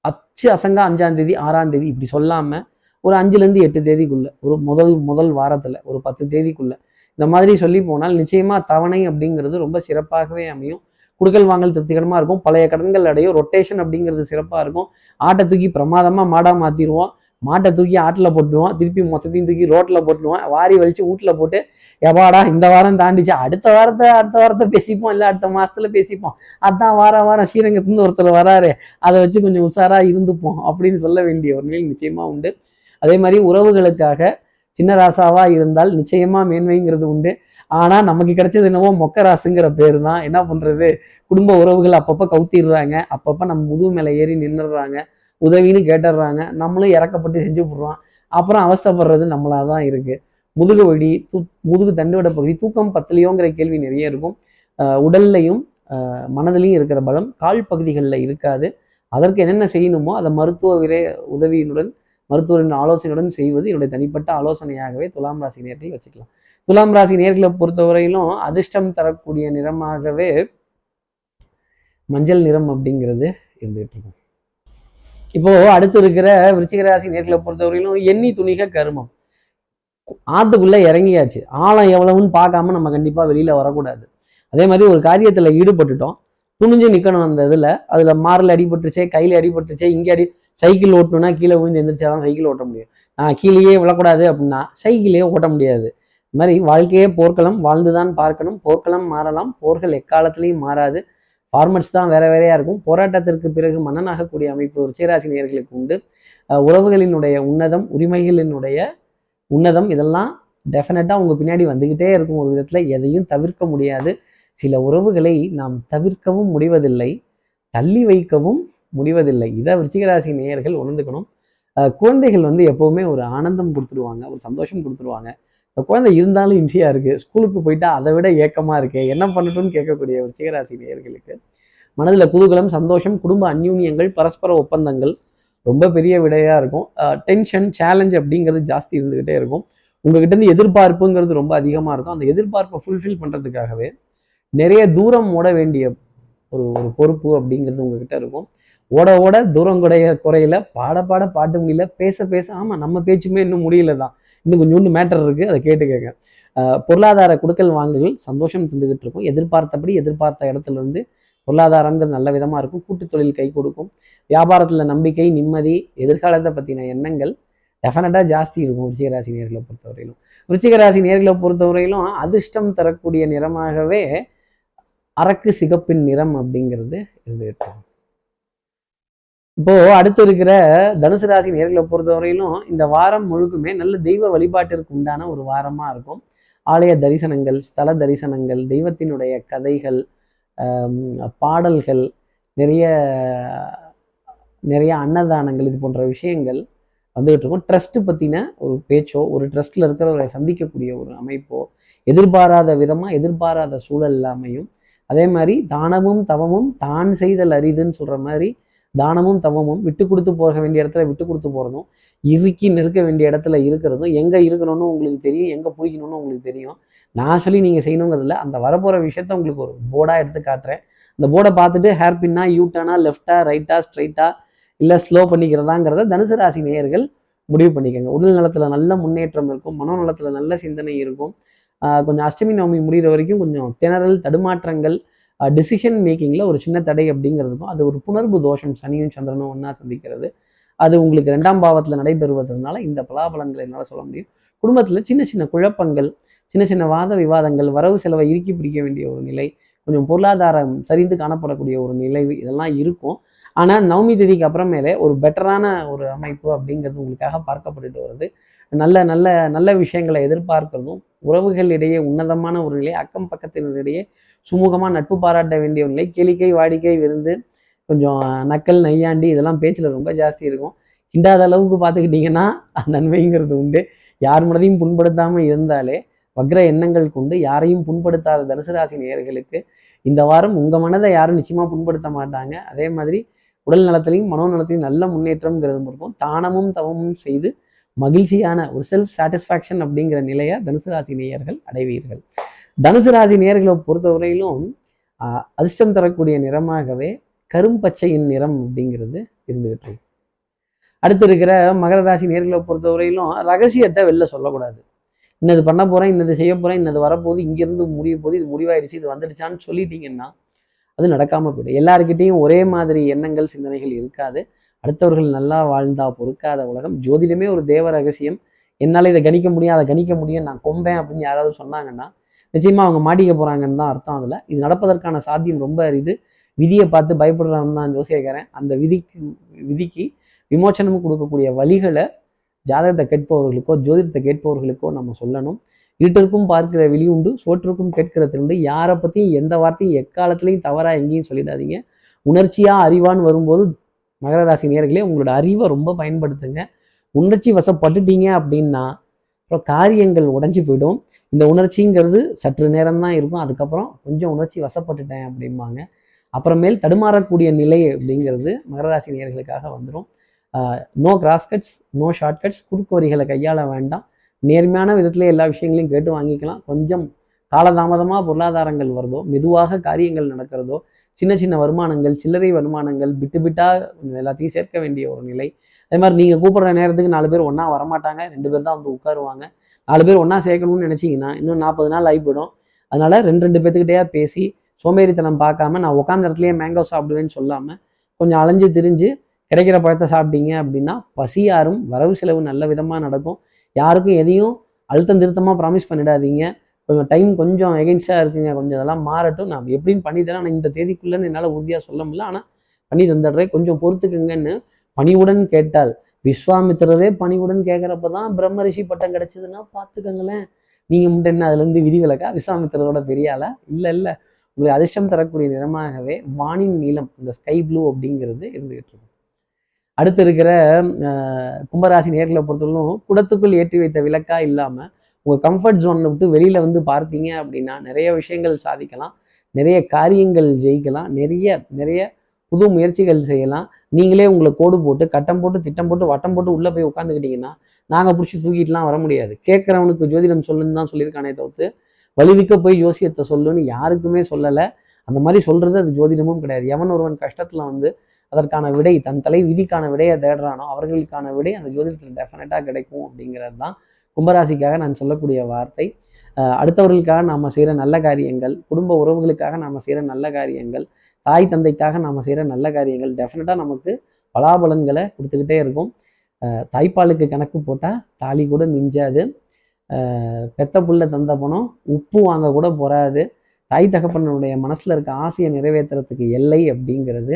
அச்சு அசங்கா அஞ்சாம் தேதி ஆறாம் தேதி இப்படி சொல்லாம ஒரு அஞ்சுலேருந்து எட்டு தேதிக்குள்ள ஒரு முதல் முதல் வாரத்துல ஒரு பத்து தேதிக்குள்ள இந்த மாதிரி சொல்லி போனால் நிச்சயமா தவணை அப்படிங்கிறது ரொம்ப சிறப்பாகவே அமையும். குடுக்கல் வாங்கல் திருப்திகரமா இருக்கும். பழைய கடன்கள் அடையும். ரொட்டேஷன் அப்படிங்கிறது சிறப்பா இருக்கும். ஆட்டை தூக்கி பிரமாதமா மாடா மாத்திடுவோம். மாட்டை தூக்கி ஆட்டில் போட்டுருவோம் திருப்பி மொத்தத்தையும் தூக்கி ரோட்டில் போட்டுருவோம் வாரி வலிச்சு வீட்டில் போட்டு எப்பாடா இந்த வாரம் தாண்டிச்சு? அடுத்த வாரத்தை அடுத்த வாரத்தை பேசிப்போம். இல்லை அடுத்த மாதத்தில் பேசிப்போம். அதான் வார வாரம் ஸ்ரீரங்கத்துலேருந்து ஒருத்தர் வராரு. அதை வச்சு கொஞ்சம் உஷாராக இருந்துப்போம் அப்படின்னு சொல்ல வேண்டிய ஒரு நிலை நிச்சயமாக உண்டு. அதே மாதிரி உறவுகளுக்காக சின்ன ராசாவாக இருந்தால் நிச்சயமாக மேன்மைங்கிறது உண்டு. ஆனால் நமக்கு கிடைச்சது என்னவோ மொக்க ராசுங்கிற பேர் தான். என்ன பண்ணுறது குடும்ப உறவுகள் அப்பப்போ கவுத்திடுறாங்க. அப்பப்போ நம்ம முதுகு மேலே ஏறி நின்றுடுறாங்க உதவின்னு கேட்டுடுறாங்க. நம்மளும் இறக்கப்பட்டு செஞ்சு விட்றோம் அப்புறம் அவஸ்தைப்படுறது நம்மளாக தான் இருக்கு. முதுகு வழி தூ முதுகு தண்டுவட பகுதி தூக்கம் பத்தலையோங்கிற கேள்வி நிறைய இருக்கும். அஹ் உடல்லையும் மனதிலையும் இருக்கிற பலம் கால் பகுதிகளில் இருக்காது. அதற்கு என்னென்ன செய்யணுமோ அதை மருத்துவ விரை உதவியினுடன் மருத்துவரின் ஆலோசனையுடன் செய்வது என்னுடைய தனிப்பட்ட ஆலோசனையாகவே துலாம் ராசி நேர்களை வச்சுக்கலாம். துலாம் ராசி நேர்களை பொறுத்தவரையிலும் அதிர்ஷ்டம் தரக்கூடிய நிறமாகவே மஞ்சள் நிறம் அப்படிங்கிறது இருந்துகிட்டு இருக்கும். இப்போ அடுத்து இருக்கிற விருச்சிக ராசி நேர்களை பொறுத்தவரையிலும் எண்ணி துணிக கருமம். ஆத்துக்குள்ள இறங்கியாச்சு. ஆழம் எவ்வளவுன்னு பார்க்காம நம்ம கண்டிப்பா வெளியில வரக்கூடாது. அதே மாதிரி ஒரு காரியத்துல ஈடுபட்டுட்டோம். துணிஞ்சு நிக்கணும் அந்த இதுல. அதுல மாரில் அடிபட்டுருச்சே கையில அடிபட்டுருச்சே இங்கே அடி சைக்கிள் ஓட்டணும்னா கீழே விழுந்து எந்திரிச்சாதான் சைக்கிள் ஓட்ட முடியும். நான் கீழேயே விழக்கூடாது அப்படின்னா சைக்கிளே ஓட்ட முடியாது. இது மாதிரி வாழ்க்கையே போர்க்களம் வாழ்ந்துதான் பார்க்கணும். போர்க்களம் மாறலாம். போர்கள் எக்காலத்திலையும் மாறாது. ஃபார்மட்ஸ் தான் வேற வேறையா இருக்கும். போராட்டத்திற்கு பிறகு மன்னனாகக்கூடிய அமைப்பு ருச்சிராசி நேர்களுக்கு உண்டு. உறவுகளினுடைய உன்னதம் உரிமைகளினுடைய உன்னதம் இதெல்லாம் டெஃபினட்டாக உங்கள் பின்னாடி வந்துக்கிட்டே இருக்கும் ஒரு விதத்தில். எதையும் தவிர்க்க முடியாது. சில உறவுகளை நாம் தவிர்க்கவும் முடிவதில்லை. தள்ளி வைக்கவும் முடிவதில்லை. இதை விருச்சிகராசி நேயர்கள் உணர்ந்துக்கணும். குழந்தைகள் வந்து எப்போவுமே ஒரு ஆனந்தம் கொடுத்துருவாங்க. ஒரு சந்தோஷம் கொடுத்துருவாங்க. குழந்தை இருந்தாலும் இன்சியா இருக்கு ஸ்கூலுக்கு போயிட்டா அதை விட ஏக்கமா இருக்கே என்ன பண்ணட்டும்னு கேட்கக்கூடிய விருச்சிகராசி நேயர்களுக்கு மனதில் குதூகலம் சந்தோஷம் குடும்ப அந்யூன்யங்கள் பரஸ்பர ஒப்பந்தங்கள் ரொம்ப பெரிய விடையா இருக்கும். டென்ஷன் சேலஞ்ச் அப்படிங்கிறது ஜாஸ்தி இருந்துகிட்டே இருக்கும். உங்ககிட்ட இருந்து எதிர்பார்ப்புங்கிறது ரொம்ப அதிகமாக இருக்கும். அந்த எதிர்பார்ப்பை ஃபுல்ஃபில் பண்றதுக்காகவே நிறைய தூரம் ஓட வேண்டிய ஒரு ஒரு பொறுப்பு அப்படிங்கிறது உங்ககிட்ட இருக்கும். ஓட ஓட தூரம் குறைய குறையில பாட பாட பாட்டு முடியல பேச பேச ஆமாம் நம்ம பேச்சுமே இன்னும் முடியல தான் இன்னும் கொஞ்சோண்டு மேட்டர் இருக்கு அதை கேட்டுக்கங்க பொருளாதார குடுக்கல் வாங்கல்கள் சந்தோஷம் தந்துகிட்டு இருக்கும். எதிர்பார்த்தபடி எதிர்பார்த்த இடத்துல இருந்து பொருளாதாரங்கள் நல்ல விதமாக இருக்கும். கூட்டு தொழில் கை கொடுக்கும். வியாபாரத்தில் நம்பிக்கை நிம்மதி எதிர்காலத்தை பற்றின எண்ணங்கள் டெஃபினட்டாக ஜாஸ்தி இருக்கும் விருச்சிகராசி நேர்களை பொறுத்தவரையிலும். விருச்சிகராசி நேர்களை பொறுத்தவரையிலும் அதிர்ஷ்டம் தரக்கூடிய நிறமாகவே அரக்கு சிகப்பின் நிறம் அப்படிங்கிறது இருந்துகிட்டு இருக்கும் இப்போ அடுத்து இருக்கிற தனுசு ராசி நேர்களை பொறுத்தவரையிலும் இந்த வாரம் முழுக்குமே நல்ல தெய்வ வழிபாட்டிற்கு உண்டான ஒரு வாரமா இருக்கும். ஆலய தரிசனங்கள் ஸ்தல தரிசனங்கள் தெய்வத்தினுடைய கதைகள் பாடல்கள் நிறைய நிறைய அன்னதானங்கள் இது போன்ற விஷயங்கள் வந்துகிட்டு இருக்கும். ட்ரஸ்ட் பற்றின ஒரு பேச்சோ ஒரு ட்ரஸ்ட்டில் இருக்கிறவரை சந்திக்கக்கூடிய ஒரு அமைப்போ எதிர்பாராத விதமாக எதிர்பாராத சூழல் இல்லாமையும் அதே மாதிரி தானமும் தவமும் தான் செய்தல் அரிதுன்னு சொல்கிற மாதிரி தானமும் தவமும் விட்டு கொடுத்து போக வேண்டிய இடத்துல விட்டு கொடுத்து போகிறதும் இறுக்கி நிற்க வேண்டிய இடத்துல இருக்கிறதும் எங்கே இருக்கணும்னு உங்களுக்கு தெரியும் எங்கே பிடிக்கணும்னு உங்களுக்கு தெரியும். நான் சொல்லி நீங்கள் செய்யணுங்கிறதுல அந்த வரப்போகிற விஷயத்த உங்களுக்கு ஒரு போர்டாக எடுத்து காட்டுறேன். அந்த போர்டை பார்த்துட்டு ஹேர் யூட்டனா லெஃப்டா ரைட்டா ஸ்ட்ரைட்டா இல்லை ஸ்லோ பண்ணிக்கிறதாங்கிறத தனுசு ராசி நேயர்கள் முடிவு பண்ணிக்கோங்க. உடல் நலத்தில் நல்ல முன்னேற்றம் இருக்கும் மனோநலத்தில் நல்ல சிந்தனை இருக்கும். கொஞ்சம் அஷ்டமி நவமி முடிகிற வரைக்கும் கொஞ்சம் திணறல் தடுமாற்றங்கள் டிசிஷன் மேக்கிங்கில் ஒரு சின்ன தடை அப்படிங்கிறதுக்கும் அது ஒரு புணர்வு தோஷம். சனியும் சந்திரனும் ஒன்றா சந்திக்கிறது. அது உங்களுக்கு ரெண்டாம் பாவத்தில் நடைபெறுவதனால இந்த பலாபலன்களை என்னால் சொல்ல முடியும். குடும்பத்தில் சின்ன சின்ன குழப்பங்கள் சின்ன சின்ன வாத விவாதங்கள் வரவு செலவை இறுக்கி பிடிக்க வேண்டிய ஒரு நிலை கொஞ்சம் பொருளாதாரம் சரிந்து காணப்படக்கூடிய ஒரு நிலை இதெல்லாம் இருக்கும். ஆனால் நவமி திதிக்கு அப்புறமேலே ஒரு பெட்டரான ஒரு அமைப்பு அப்படிங்கிறது உங்களுக்காக பார்க்கப்பட்டுட்டு வருது. நல்ல நல்ல நல்ல விஷயங்களை எதிர்பார்க்கிறதும் உறவுகளிடையே உன்னதமான ஒரு நிலை அக்கம் பக்கத்தினரிடையே சுமூகமாக நட்பு பாராட்ட வேண்டிய நிலை. கேளிக்கை வாடிக்கை விருந்து கொஞ்சம் நக்கல் நையாண்டி இதெல்லாம் பேச்சில் ரொம்ப ஜாஸ்தி இருக்கும். கிண்டாத அளவுக்கு பார்த்துக்கிட்டிங்கன்னா நன்மைங்கிறது உண்டு. யார் மனதையும் புண்படுத்தாமல் இருந்தாலே வக்ர எண்ணங்கள் கொண்டு யாரையும் புண்படுத்தாத தனுசு ராசி நேயர்களுக்கு இந்த வாரம் உங்கள் மனதை யாரும் நிச்சயமாக புண்படுத்த மாட்டாங்க. அதே மாதிரி உடல் நலத்திலையும் மனோநலத்திலையும் நல்ல முன்னேற்றம்ங்கிறது இருக்கும். தானமும் தவமும் செய்து மகிழ்ச்சியான ஒரு செல்ஃப் சாட்டிஸ்ஃபேக்ஷன் அப்படிங்கிற நிலையை தனுசு ராசி நேயர்கள் அடைவீர்கள். தனுசு ராசி நேர்களை பொறுத்தவரையிலும் ஆஹ், அதிர்ஷ்டம் தரக்கூடிய நிறமாகவே கரும்பச்சையின் நிறம் அப்படிங்கிறது இருந்துகிட்டு இருக்கு. அடுத்து இருக்கிற மகர ராசி நேர்களை பொறுத்தவரையிலும் ரகசியத்தை வெளில சொல்லக்கூடாது. இன்னது பண்ண போகிறேன் இன்னது செய்ய போகிறேன் இன்னது வரப்போகுது இங்கேருந்து முடிய போகுது இது முடிவாயிடுச்சு இது வந்துடுச்சான்னு சொல்லிட்டீங்கன்னா அது நடக்காம போயிடும். எல்லாருக்கிட்டையும் ஒரே மாதிரி எண்ணங்கள் சிந்தனைகள் இருக்காது. அடுத்தவர்கள் நல்லா வாழ்ந்தா பொறுக்காத உலகம். ஜோதிடமே ஒரு தேவ ரகசியம். என்னால் இதை கணிக்க முடியும் அதை கணிக்க முடியும் நான் கொம்பேன் அப்படின்னு யாராவது சொன்னாங்கன்னா நிச்சயமா அவங்க மாட்டிக்க போறாங்கன்னு தான் அர்த்தம் அதில். இது நடப்பதற்கான சாத்தியம் ரொம்ப அரிது விதியை பார்த்து பயப்படுறான்னு தான் யோசிக்கிறேன் அந்த விதிக்கு விதிக்கு விமோச்சனம் கொடுக்கக்கூடிய வழிகளை ஜாதகத்தை கேட்பவர்களுக்கோ ஜோதிடத்தை கேட்பவர்களுக்கோ நம்ம சொல்லணும். இருட்டிற்கும் பார்க்கிற வெளி உண்டு சோற்றுக்கும் கேட்கிற திருண்டு. யாரை பற்றியும் எந்த வார்த்தையும் எக்காலத்துலையும் தவறாக எங்கேயும் சொல்லிடாதீங்க. உணர்ச்சியாக அறிவான்னு வரும்போது மகர ராசி நேர்களே உங்களோட அறிவை ரொம்ப பயன்படுத்துங்க. உணர்ச்சி வசப்பட்டுட்டீங்க அப்படின்னா அப்புறம் காரியங்கள் உடஞ்சி போயிடும். இந்த உணர்ச்சிங்கிறது சற்று நேரம் தான் இருக்கும். அதுக்கப்புறம் கொஞ்சம் உணர்ச்சி வசப்பட்டுட்டேன் அப்படிம்பாங்க. அப்புறமேல் தடுமாறக்கூடிய நிலை அப்படிங்கிறது மகராசி நேர்களுக்காக வந்துடும் நோ கிராஸ்கட்ஸ் நோ ஷார்ட்கட்ஸ் குறுக்கு வரிகளை கையாள வேண்டாம். நேர்மையான விதத்தில் எல்லா விஷயங்களையும் கேட்டு வாங்கிக்கலாம். கொஞ்சம் காலதாமதமாக பொருளாதாரங்கள் வருதோ மெதுவாக காரியங்கள் நடக்கிறதோ சின்ன சின்ன வருமானங்கள் சில்லறை வருமானங்கள் பிட்டு பிட்டாக எல்லாத்தையும் சேர்க்க வேண்டிய ஒரு நிலை. அதே மாதிரி நீங்கள் கூப்பிட்ற நேரத்துக்கு நாலு பேர் ஒன்றா வரமாட்டாங்க. ரெண்டு பேர் தான் வந்து உட்காருவாங்க. நாலு பேர் ஒன்றா சேர்க்கணும்னு நினச்சிங்கன்னா இன்னும் நாற்பது நாள் ஆகி போயிடும் அதனால ரெண்டு ரெண்டு பேத்துக்கிட்டேயா பேசி சோம்பேறித்தனம் பார்க்காம நான் உட்காந்த இடத்துலயே மேங்கோ சாப்பிடுவேன்னு சொல்லாமல் கொஞ்சம் அலைஞ்சு திரிஞ்சு கிடைக்கிற பழத்தை சாப்பிட்டீங்க அப்படின்னா பசியாரும் வரவு செலவு நல்ல விதமாக நடக்கும். யாருக்கும் எதையும் அழுத்தம் திருத்தமாக ப்ராமிஸ் பண்ணிடாதீங்க. கொஞ்சம் டைம் கொஞ்சம் எகென்ஸ்டாக இருக்குங்க. கொஞ்சம் இதெல்லாம் மாறட்டும். நான் எப்படின்னு பண்ணி தரேன் ஆனால் இந்த தேதிக்குள்ளேன்னு என்னால் உறுதியாக சொல்ல முடியல. ஆனால் பண்ணி தந்துடுறேன். கொஞ்சம் பொறுத்துக்குங்கன்னு பணிவுடன் கேட்டால். விஸ்வாமித்திரரே பணிவுடன் கேட்குறப்ப தான் பிரம்ம ரிஷி பட்டம் கிடைச்சதுன்னா பார்த்துக்கங்களேன். நீங்கள் மட்டும் என்ன அதுலேருந்து விதிவிலக்கா விஸ்வாமித்திரரோட பெரிய இல்லை இல்லை. உங்களுக்கு அதிர்ஷ்டம் தரக்கூடிய நிறமாகவே வானின் நீளம் இந்த ஸ்கை ப்ளூ அப்படிங்கிறது இருந்துகிட்டு இருக்கும். அடுத்து இருக்கிற கும்பராசி நேர்களை பொறுத்தவரைக்கும் குடத்துக்குள் ஏற்றி வைத்த விளக்கா இல்லாமல் உங்கள் கம்ஃபர்ட் ஜோனை விட்டு வெளியில் வந்து பார்த்தீங்க அப்படின்னா நிறைய விஷயங்கள் சாதிக்கலாம். நிறைய காரியங்கள் ஜெயிக்கலாம். நிறைய நிறைய புது முயற்சிகள் செய்யலாம். நீங்களே உங்களை கோடு போட்டு கட்டம் போட்டு திட்டம் போட்டு வட்டம் போட்டு உள்ளே போய் உட்காந்துக்கிட்டீங்கன்னா நாங்கள் பிடிச்சி தூக்கிட்டுலாம் வர முடியாது. கேட்குறவனுக்கு ஜோதிடம் சொல்லுன்னு தான் சொல்லியிருக்கானே தவிர்த்து வலிவிக்க போய் ஜோசியத்தை சொல்லுன்னு யாருக்குமே சொல்லலை. அந்த மாதிரி சொல்கிறது அது ஜோதிடமும் கிடையாது. எவன் ஒருவன் கஷ்டத்தில் வந்து அதற்கான விடை தன் தலை விதிக்கான விடையை தேடுறானோ அவர்களுக்கான விடை அந்த ஜோதிடத்தில் டெஃபினட்டாக கிடைக்கும் அப்படிங்கிறது தான் கும்பராசிக்காக நான் சொல்லக்கூடிய வார்த்தை. அடுத்தவர்களுக்காக நாம் செய்கிற நல்ல காரியங்கள் குடும்ப உறவுகளுக்காக நாம் செய்கிற நல்ல காரியங்கள் தாய் தந்தைக்காக நாம் செய்கிற நல்ல காரியங்கள் டெஃபினட்டாக நமக்கு பலாபலன்களை கொடுத்துக்கிட்டே இருக்கும். அஹ் தாய்ப்பாலுக்கு கணக்கு போட்டால் தாலி கூட மிஞ்சாது. பெத்த புள்ள தந்த பணம் உப்பு வாங்க கூட போகாது தாய் தகப்பனுடைய மனசில் இருக்க ஆசையை நிறைவேற்றுறதுக்கு எல்லை அப்படிங்கிறது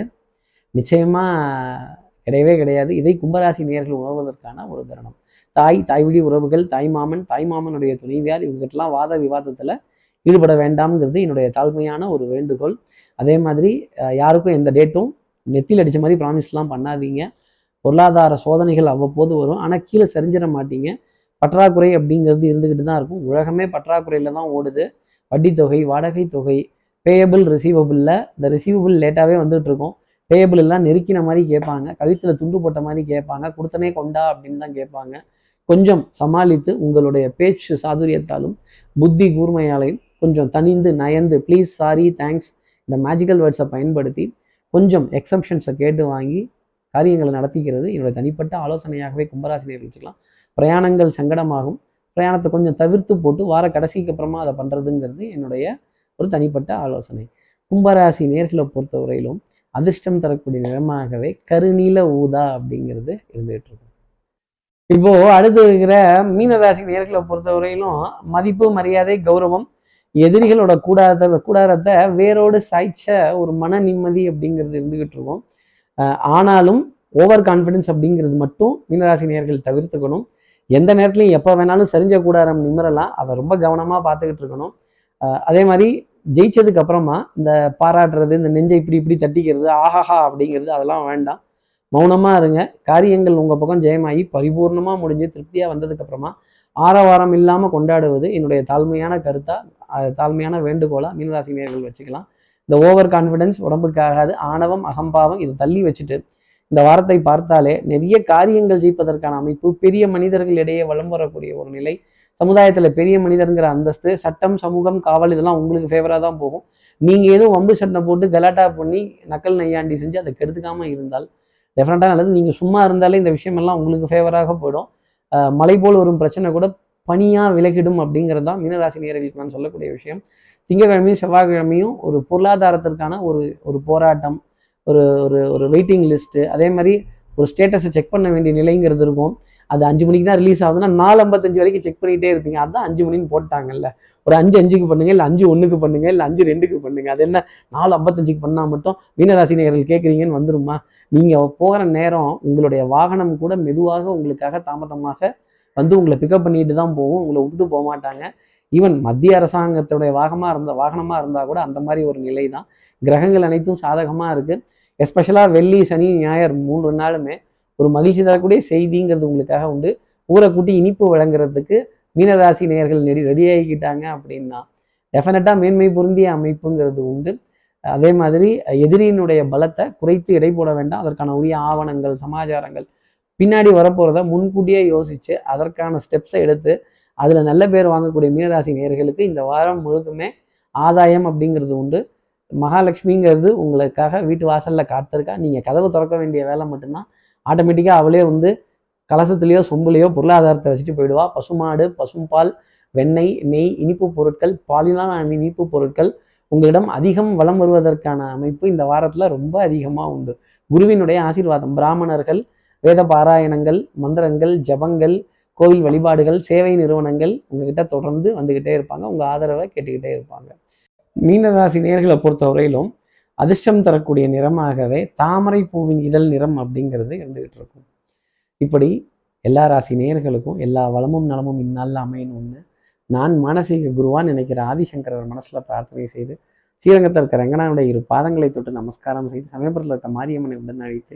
நிச்சயமாக கிடையவே கிடையாது. இதை கும்பராசி நேர்கள் உணர்வதற்கான ஒரு தருணம். தாய் தாய் வழி உறவுகள் தாய்மாமன் தாய்மாமனுடைய தாய் மாமனுடைய துணைவியார் இவங்ககிட்டலாம் வாத விவாதத்தில் ஈடுபட வேண்டாம்ங்கிறது என்னுடைய தாழ்மையான ஒரு வேண்டுகோள். அதே மாதிரி யாருக்கும் எந்த டேட்டும் நெத்தியில் அடித்த மாதிரி ப்ராமிஸ்லாம் பண்ணாதீங்க. பொருளாதார சோதனைகள் அவ்வப்போது வரும். ஆனால் கீழே சரிஞ்சிட மாட்டீங்க. பற்றாக்குறை அப்படிங்கிறது இருந்துக்கிட்டு தான் இருக்கும். உலகமே பற்றாக்குறையில் தான் ஓடுது. வட்டி தொகை வாடகை தொகை பேயபிள் ரிசீவபிளில் இந்த ரிசீவபிள் லேட்டாகவே வந்துட்டு இருக்கும். பேயபிள் எல்லாம் நெருக்கின மாதிரி கேட்பாங்க. கழுத்தில் துண்டு போட்ட மாதிரி கேட்பாங்க. கொடுத்தனே கொண்டா அப்படின்னு தான் கேட்பாங்க. கொஞ்சம் சமாளித்து உங்களுடைய பேச்சு சாதுரியத்தாலும் புத்தி கூர்மையாலையும் கொஞ்சம் தனிந்து நயந்து ப்ளீஸ் சாரி தேங்க்ஸ் இந்த மேஜிக்கல் வேர்ட்ஸை பயன்படுத்தி கொஞ்சம் எக்ஸப்ஷன்ஸை கேட்டு வாங்கி காரியங்களை நடத்திக்கிறது என்னுடைய தனிப்பட்ட ஆலோசனையாகவே கும்பராசினியர் வச்சுக்கலாம். பிரயாணங்கள் சங்கடமாகும். பிரயாணத்தை கொஞ்சம் தவிர்த்து போட்டு வார கடைசிக்கு அப்புறமா அதை பண்ணுறதுங்கிறது என்னுடைய ஒரு தனிப்பட்ட ஆலோசனை. கும்பராசி நேர்களை பொறுத்தவரையிலும் அதிர்ஷ்டம் தரக்கூடிய நிறமாகவே கருநீல ஊதா அப்படிங்கிறது இருந்துகிட்டு இருக்கும். இப்போ அடுத்து இருக்கிற மீனராசி நேர்களை பொறுத்தவரையிலும் மதிப்பு மரியாதை கௌரவம் எதிரிகளோட கூடாத கூடாரத்தை வேரோடு சாய்ச்ச ஒரு மன நிம்மதி அப்படிங்கிறது இருந்துகிட்டு இருக்கும். ஆனாலும் ஓவர் கான்ஃபிடன்ஸ் அப்படிங்கிறது மட்டும் மீனராசி நேர்கள் தவிர்த்துக்கணும். எந்த நேரத்துலையும் எப்போ வேணாலும் சரிஞ்ச கூடாரம் நிமிரலாம். அதை ரொம்ப கவனமாக பார்த்துக்கிட்டு இருக்கணும். அதே மாதிரி ஜெயிச்சதுக்கு அப்புறமா இந்த பாராட்டுறது இந்த நெஞ்சை இப்படி இப்படி தட்டிக்கிறது ஆஹாஹா அப்படிங்கிறது அதெல்லாம் வேண்டாம். மௌனமாக இருங்க. காரியங்கள் உங்கள் பக்கம் ஜெயமாகி பரிபூர்ணமாக முடிஞ்சு திருப்தியாக வந்ததுக்கப்புறமா ஆரவாரம் இல்லாமல் கொண்டாடுவது என்னுடைய தாழ்மையான கருத்தாக தாழ்மையான வேண்டுகோளா மீனராசி நேர்கள் வச்சுக்கலாம். இந்த ஓவர் கான்ஃபிடென்ஸ் உடம்புக்காகாது ஆணவம் அகம்பாவம் இதை தள்ளி வச்சுட்டு இந்த வாரத்தை பார்த்தாலே நிறைய காரியங்கள் ஜெயிப்பதற்கான அமைப்பு பெரிய மனிதர்களிடையே வலம் வரக்கூடிய ஒரு நிலை சமுதாயத்தில் பெரிய மனிதருங்கிற அந்தஸ்து சட்டம் சமூகம் காவல் இதெல்லாம் உங்களுக்கு ஃபேவராக தான் போகும். நீங்கள் எதுவும் வம்பு சட்டம் போட்டு கலாட்டா பண்ணி நக்கல் நையாண்டி செஞ்சு அதை கெடுத்துக்காமல் இருந்தால் டெஃபினட்டாக நல்லது. நீங்கள் சும்மா இருந்தாலே இந்த விஷயமெல்லாம் உங்களுக்கு ஃபேவராக போயிடும். மலை போல் வரும் பிரச்சனை கூட பனியாக விலகிடும் அப்படிங்கிறது தான் மீனராசி நேர்களுக்கு நான் சொல்லக்கூடிய விஷயம். திங்கக்கிழமையும் செவ்வாய்க்கிழமையும் ஒரு பொருளாதாரத்திற்கான ஒரு ஒரு போராட்டம் ஒரு ஒரு ஒரு வெயிட்டிங் லிஸ்ட்டு அதே மாதிரி ஒரு ஸ்டேட்டஸை செக் பண்ண வேண்டிய நிலைங்கிறது இருக்கும். அது அஞ்சு மணிக்கு தான் ரிலீஸ் ஆகுதுன்னா நாலு ஐம்பத்தஞ்சு வரைக்கும் செக் பண்ணிகிட்டே இருப்பீங்க. அதுதான் அஞ்சு மணின்னு போட்டாங்கல்ல. ஒரு அஞ்சு அஞ்சுக்கு பண்ணுங்க இல்லை அஞ்சு ஒன்றுக்கு பண்ணுங்க இல்லை அஞ்சு ரெண்டுக்கு பண்ணுங்க. அது என்ன? நாலு ஐம்பத்தஞ்சுக்கு பண்ணால் மட்டும் மீனராசி நேர்கள் கேட்குறீங்கன்னு வந்துருமா? நீங்கள் போகிற நேரம் உங்களுடைய வாகனம் கூட மெதுவாக உங்களுக்காக தாமதமாக வந்து உங்களை பிக்கப் பண்ணிட்டு தான் போகும் உங்களை விட்டுட்டு போக மாட்டாங்க. ஈவன் மத்திய அரசாங்கத்துடைய வாகனமாக இருந்த வாகனமாக இருந்தால் கூட அந்த மாதிரி ஒரு நிலை தான். கிரகங்கள் அனைத்தும் சாதகமாக இருக்குது எஸ்பெஷலாக வெள்ளி சனி ஞாயிறு மூன்று நாளுமே ஒரு மகிழ்ச்சி தரக்கூடிய செய்திங்கிறது உங்களுக்காக உண்டு. ஊரை கூட்டி இனிப்பு வழங்குறதுக்கு மீனராசி நேயர்கள் நெடி ரெடி ஆகிக்கிட்டாங்க அப்படின்னா டெஃபினட்டாக மேன்மை பொருந்திய அமைப்புங்கிறது உண்டு. அதே மாதிரி எதிரியினுடைய பலத்தை குறைத்து எடை போட வேண்டாம். அதற்கான உரிய ஆவணங்கள் சமாச்சாரங்கள் பின்னாடி வரப்போகிறத முன்கூட்டியே யோசித்து அதற்கான ஸ்டெப்ஸை எடுத்து அதில் நல்ல பேர் வாங்கக்கூடிய மீனராசி நேர்களுக்கு இந்த வாரம் முழுக்குமே ஆதாயம் அப்படிங்கிறது உண்டு. மகாலட்சுமிங்கிறது உங்களுக்காக வீட்டு வாசலில் காத்திருக்கா. நீங்கள் கதவு திறக்க வேண்டிய வேலை மட்டும்தான். ஆட்டோமேட்டிக்காக அவளே வந்து கலசத்துலேயோ சொம்புலேயோ பொருளாதாரத்தை வச்சுட்டு போயிடுவா. பசுமாடு பசும்பால் வெண்ணெய் நெய் இனிப்பு பொருட்கள் பாலினால் இனிப்பு பொருட்கள் உங்களிடம் அதிகம் வலம் வருவதற்கான அமைப்பு இந்த வாரத்தில் ரொம்ப அதிகமாக உண்டு. குருவினுடைய ஆசீர்வாதம் பிராமணர்கள் வேத பாராயணங்கள் மந்திரங்கள் ஜபங்கள் கோவில் வழிபாடுகள் சேவை நிறுவனங்கள் உங்ககிட்ட தொடர்ந்து வந்துக்கிட்டே இருப்பாங்க. உங்கள் ஆதரவை கேட்டுக்கிட்டே இருப்பாங்க. மீனராசி நேர்களை பொறுத்தவரையிலும் அதிர்ஷ்டம் தரக்கூடிய நிறமாகவே தாமரை பூவின் இதழ் நிறம் அப்படிங்கிறது இருந்துகிட்டு இருக்கும். இப்படி எல்லா ராசி நேயர்களுக்கும் எல்லா வளமும் நலமும் இந்நாளில் அமையணும்னு நான் மானசீக குருவான் நினைக்கிற ஆதிசங்கரர் மனசில் பிரார்த்தனை செய்து ஸ்ரீரங்கத்தில் இருக்கிற ரங்கனாவுடைய இரு பாதங்களை தொட்டு நமஸ்காரம் செய்து சமயபுரத்தில் இருக்க மாரியம்மனை உடன் அழைத்து